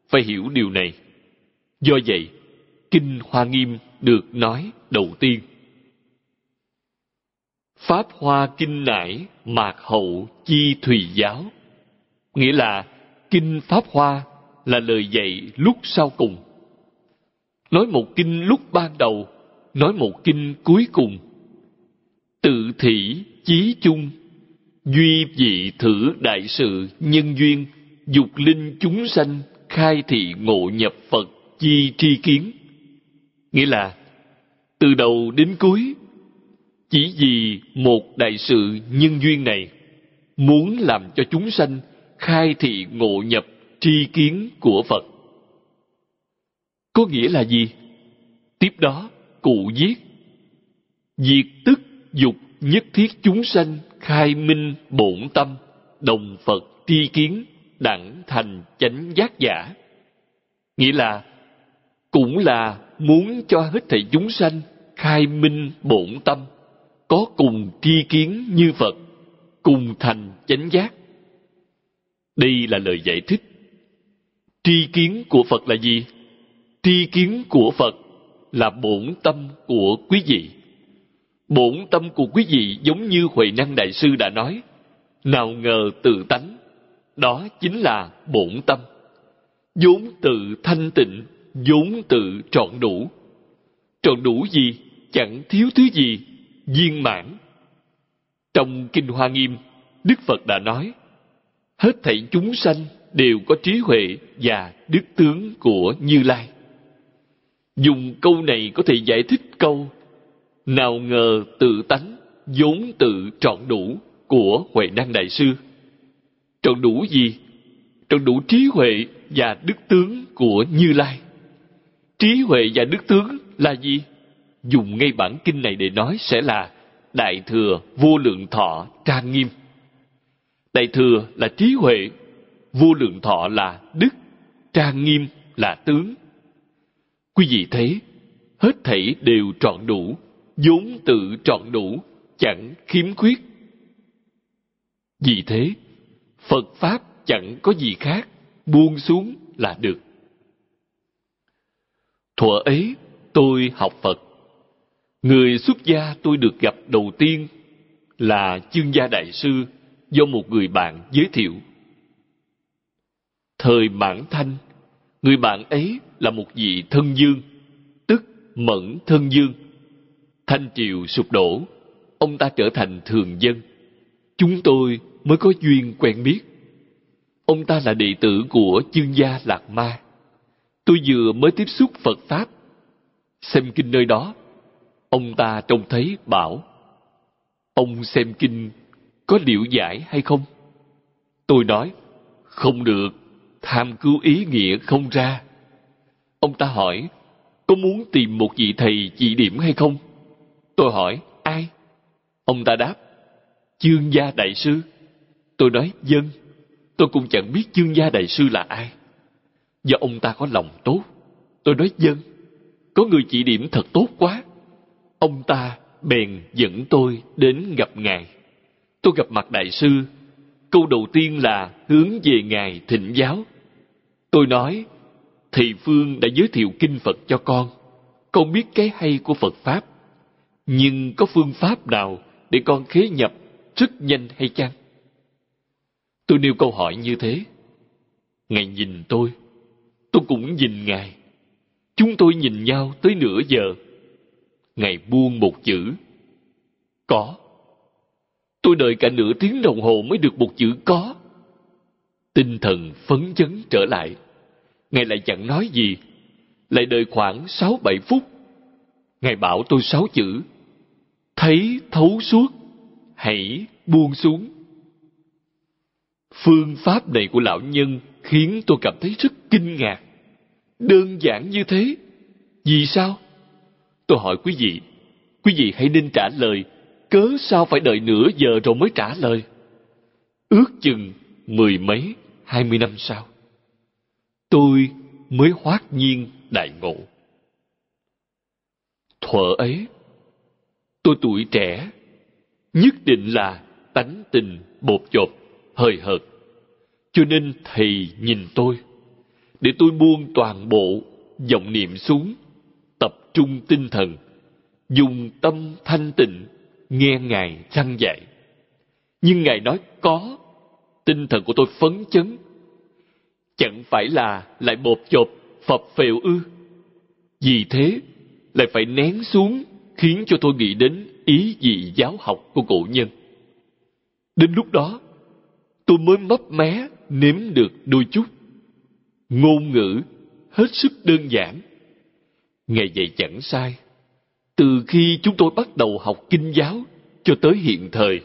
Phải hiểu điều này. Do vậy, Kinh Hoa Nghiêm được nói đầu tiên. Pháp Hoa Kinh Nải Mạc Hậu Chi Thùy Giáo Nghĩa là Kinh Pháp Hoa là lời dạy lúc sau cùng. Nói một kinh lúc ban đầu, nói một kinh cuối cùng. Tự thị chí chung, duy vị thử đại sự nhân duyên, dục linh chúng sanh khai thị ngộ nhập Phật chi tri kiến. Nghĩa là, từ đầu đến cuối, chỉ vì một đại sự nhân duyên này, muốn làm cho chúng sanh khai thị ngộ nhập tri kiến của Phật. Có nghĩa là gì? Tiếp đó, cụ viết, Diệt tức dục nhất thiết chúng sanh khai minh bổn tâm, đồng Phật tri kiến, đẳng thành chánh giác giả. Nghĩa là, cũng là muốn cho hết thảy chúng sanh khai minh bổn tâm, có cùng tri kiến như Phật, cùng thành chánh giác. Đây là lời giải thích. Tri kiến của Phật là gì? Tri kiến của Phật là bổn tâm của quý vị. Bổn tâm của quý vị giống như Huệ Năng Đại Sư đã nói, nào ngờ tự tánh, đó chính là bổn tâm. vốn tự thanh tịnh, vốn tự trọn đủ. Trọn đủ gì? Chẳng thiếu thứ gì, viên mãn. Trong Kinh Hoa Nghiêm, Đức Phật đã nói, hết thảy chúng sanh đều có trí huệ và đức tướng của Như Lai. Dùng câu này có thể giải thích câu nào ngờ tự tánh vốn tự trọn đủ của Huệ Năng Đại Sư. Trọn đủ gì? Trọn đủ trí huệ và đức tướng của Như Lai. Trí huệ và đức tướng là gì? Dùng ngay bản kinh này để nói sẽ là Đại Thừa Vô Lượng Thọ Trang Nghiêm. Đại Thừa là trí huệ, Vô Lượng Thọ là đức, Trang Nghiêm là tướng. Quý vị thấy, hết thảy đều trọn đủ, vốn tự trọn đủ, chẳng khiếm khuyết. Vì thế, Phật Pháp chẳng có gì khác, buông xuống là được. Thuở ấy, tôi học Phật. Người xuất gia tôi được gặp đầu tiên là chương gia đại sư do một người bạn giới thiệu. Thời mãn thanh, người bạn ấy là một vị thân dương, tức mẫn thân dương. Thanh triều sụp đổ, ông ta trở thành thường dân. Chúng tôi mới có duyên quen biết. Ông ta là đệ tử của chương gia Lạc Ma Tôi vừa mới tiếp xúc Phật Pháp, xem kinh nơi đó, ông ta trông thấy bảo, ông xem kinh có liệu giải hay không? Tôi nói, không được, tham cứu ý nghĩa không ra. Ông ta hỏi, có muốn tìm một vị thầy chỉ điểm hay không? Tôi hỏi, ai? Ông ta đáp, chương gia đại sư. Tôi nói, dân. Tôi cũng chẳng biết chương gia đại sư là ai. Do ông ta có lòng tốt. Tôi nói, dân. Có người chỉ điểm thật tốt quá. Ông ta bèn dẫn tôi đến gặp ngài. Tôi gặp mặt đại sư. Câu đầu tiên là hướng về ngài thịnh giáo. Tôi nói, Thầy Phương đã giới thiệu kinh Phật cho con. Con biết cái hay của Phật Pháp. Nhưng có phương pháp nào để con khế nhập rất nhanh hay chăng? Tôi nêu câu hỏi như thế. Ngài nhìn tôi. Tôi cũng nhìn Ngài. Chúng tôi nhìn nhau tới nửa giờ. Ngài buông một chữ. Có. Tôi đợi cả nửa tiếng đồng hồ mới được một chữ có. Tinh thần phấn chấn trở lại. Ngài lại chẳng nói gì. Lại đợi khoảng sáu bảy phút. Ngài bảo tôi sáu chữ. Thấy thấu suốt. Hãy buông xuống. Phương pháp này của lão nhân khiến tôi cảm thấy rất kinh ngạc. Đơn giản như thế. Vì sao? Tôi hỏi quý vị, quý vị hãy nên trả lời, cớ sao phải đợi nửa giờ rồi mới trả lời? Ước chừng mười mấy, hai mươi năm sau, tôi mới hoát nhiên đại ngộ. Thuở ấy, tôi tuổi trẻ, nhất định là tánh tình bột chột, hời hợt. Cho nên thầy nhìn tôi, để tôi buông toàn bộ vọng niệm xuống, tập trung tinh thần, dùng tâm thanh tịnh, nghe Ngài răng dạy. Nhưng Ngài nói có, tinh thần của tôi phấn chấn. Chẳng phải là lại bột chộp, phập phèo ư. Vì thế, lại phải nén xuống, khiến cho tôi nghĩ đến ý dị giáo học của cổ nhân. Đến lúc đó, tôi mới mấp mé nếm được đôi chút. Ngôn ngữ hết sức đơn giản. Ngày dạy chẳng sai. Từ khi chúng tôi bắt đầu học kinh giáo cho tới hiện thời,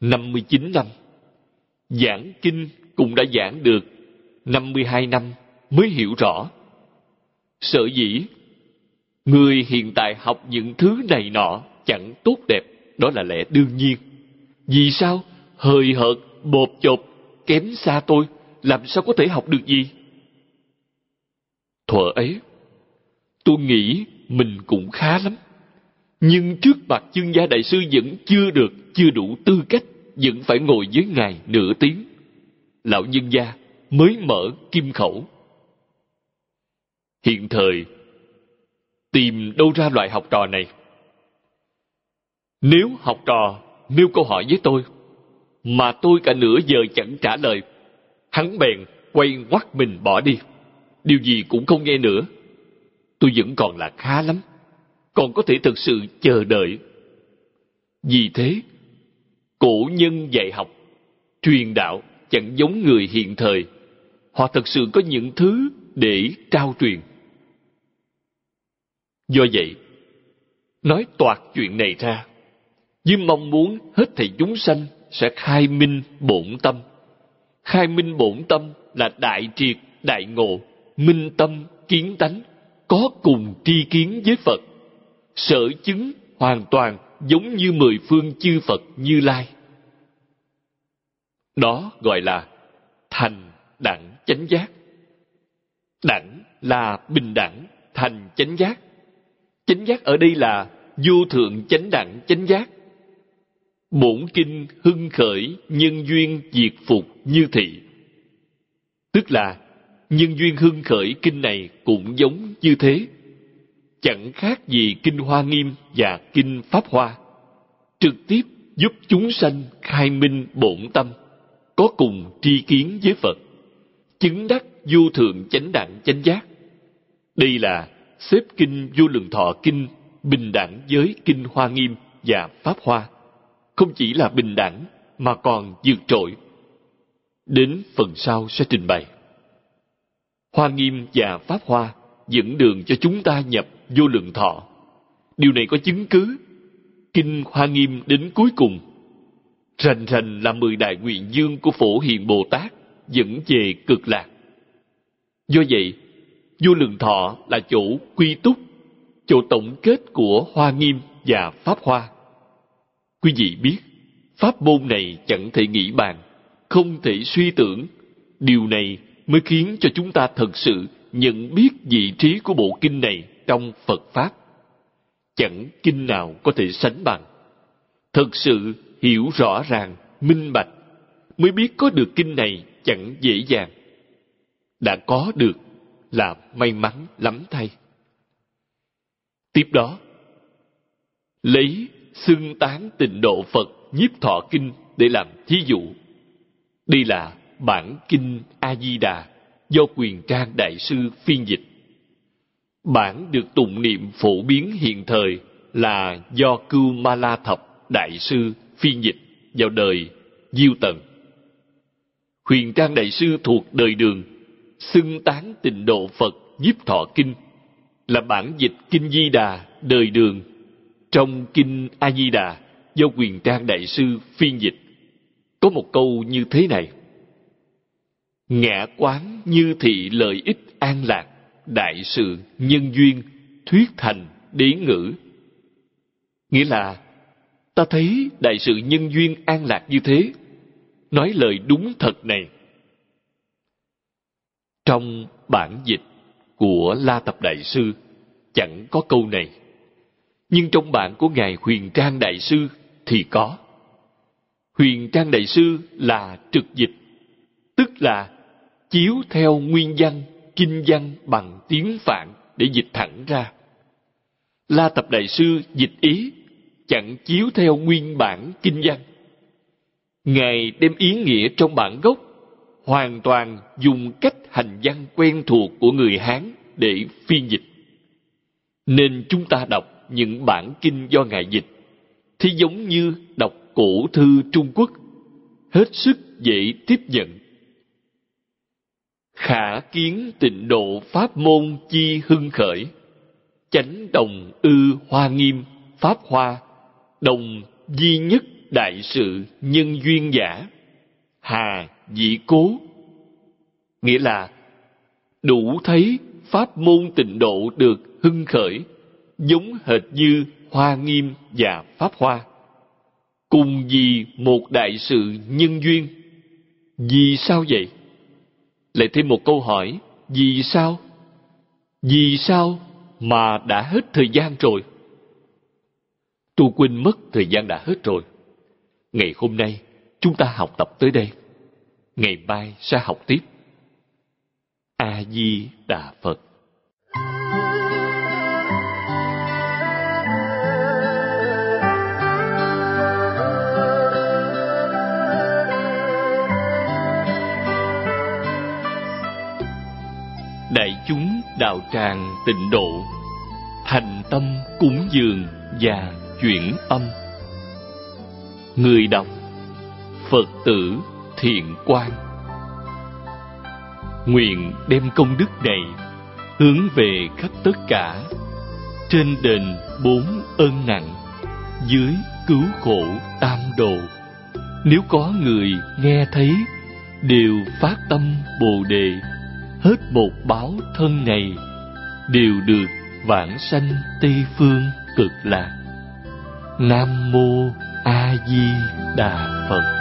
59 năm, giảng kinh cũng đã giảng được 52 năm mới hiểu rõ. Sở dĩ, người hiện tại học những thứ này nọ chẳng tốt đẹp, đó là lẽ đương nhiên. Vì sao? Hời hợt, bột chột, kém xa tôi, làm sao có thể học được gì? Thuở ấy, tôi nghĩ mình cũng khá lắm. Nhưng trước mặt chương gia đại sư vẫn chưa được, chưa đủ tư cách, vẫn phải ngồi với ngài nửa tiếng. Lão nhân gia mới mở kim khẩu. Hiện thời, tìm đâu ra loại học trò này? Nếu học trò nêu câu hỏi với tôi, mà tôi cả nửa giờ chẳng trả lời, hắn bèn quay ngoắt mình bỏ đi. Điều gì cũng không nghe nữa. Tôi vẫn còn là khá lắm, còn có thể thực sự chờ đợi. Vì thế, cổ nhân dạy học, truyền đạo chẳng giống người hiện thời. Họ thật sự có những thứ để trao truyền. Do vậy, nói toạc chuyện này ra, với mong muốn hết thầy chúng sanh sẽ khai minh bổn tâm. Khai minh bổn tâm là đại triệt, đại ngộ, minh tâm, kiến tánh, có cùng tri kiến với Phật. Sở chứng hoàn toàn giống như mười phương chư Phật Như Lai. Đó gọi là thành đẳng chánh giác. Đẳng là bình đẳng, thành chánh giác. Chánh giác ở đây là vô thượng chánh đẳng chánh giác. Bổn kinh hưng khởi nhân duyên diệt phục như thị. Tức là nhân duyên hưng khởi kinh này cũng giống như thế. Chẳng khác gì kinh Hoa Nghiêm và kinh Pháp Hoa. Trực tiếp giúp chúng sanh khai minh bổn tâm, có cùng tri kiến với Phật, chứng đắc vô thượng chánh đẳng chánh giác. Đây là xếp kinh vô lượng thọ kinh bình đẳng với kinh Hoa Nghiêm và Pháp Hoa. Không chỉ là bình đẳng mà còn vượt trội. Đến phần sau sẽ trình bày. Hoa Nghiêm và Pháp Hoa dẫn đường cho chúng ta nhập vô lượng thọ. Điều này có chứng cứ. Kinh Hoa Nghiêm đến cuối cùng. Rành rành là mười đại nguyện dương của Phổ Hiền Bồ Tát dẫn về cực lạc. Do vậy, vô lượng thọ là chỗ quy túc, chỗ tổng kết của Hoa Nghiêm và Pháp Hoa. Quý vị biết, pháp môn này chẳng thể nghĩ bàn, không thể suy tưởng. Điều này mới khiến cho chúng ta thật sự nhận biết vị trí của bộ kinh này trong Phật Pháp. Chẳng kinh nào có thể sánh bằng. Thật sự hiểu rõ ràng, minh bạch, mới biết có được kinh này chẳng dễ dàng. Đã có được là may mắn lắm thay. Tiếp đó, lấy xưng tán tịnh độ Phật nhiếp thọ kinh để làm thí dụ. Đây là bản kinh A-di-đà do quyền trang đại sư phiên dịch. Bản được tụng niệm phổ biến hiện thời là do Cưu Ma La Thập đại sư phiên dịch vào đời Diêu Tần. Huyền Trang Đại Sư thuộc đời đường, xưng tán tịnh độ Phật nhiếp thọ kinh, là bản dịch Kinh Di Đà đời đường. Trong Kinh A Di Đà do quyền Trang Đại Sư phiên dịch, có một câu như thế này. Ngã quán như thị lợi ích an lạc, đại sự nhân duyên, thuyết thành đế ngữ. Nghĩa là, ta thấy đại sự nhân duyên an lạc như thế, nói lời đúng thật này. Trong bản dịch của La Tập Đại Sư chẳng có câu này. Nhưng trong bản của Ngài Huyền Trang Đại Sư thì có. Huyền Trang Đại Sư là trực dịch, tức là chiếu theo nguyên văn, kinh văn bằng tiếng Phạn để dịch thẳng ra. La Tập Đại Sư dịch ý chẳng chiếu theo nguyên bản kinh văn Ngài đem ý nghĩa trong bản gốc hoàn toàn dùng cách hành văn quen thuộc của người Hán để phiên dịch. Nên chúng ta đọc những bản kinh do Ngài dịch thì giống như đọc cổ thư Trung Quốc, hết sức dễ tiếp nhận. Khả kiến tịnh độ pháp môn chi hưng khởi, chánh đồng ư hoa nghiêm, pháp hoa, đồng duy nhất đại sự nhân duyên giả hà dĩ cố. Nghĩa là đủ thấy pháp môn tịnh độ được hưng khởi giống hệt như hoa nghiêm và pháp hoa. Cùng vì một đại sự nhân duyên. Vì sao vậy? Lại thêm một câu hỏi vì sao? Vì sao mà đã hết thời gian rồi? Tu quên mất thời gian đã hết rồi. Ngày hôm nay, chúng ta học tập tới đây. Ngày mai sẽ học tiếp. A-di-đà Phật Đại chúng đạo tràng tịnh độ, Thành tâm cúng dường và chuyển âm Người đọc Phật tử thiện quan Nguyện đem công đức này hướng về khắp tất cả trên đền bốn ơn nặng dưới cứu khổ tam đồ. Nếu có người nghe thấy, đều phát tâm bồ đề, hết một báo thân này, đều được vãng sanh tây phương cực lạc. Nam mô a di đà phật.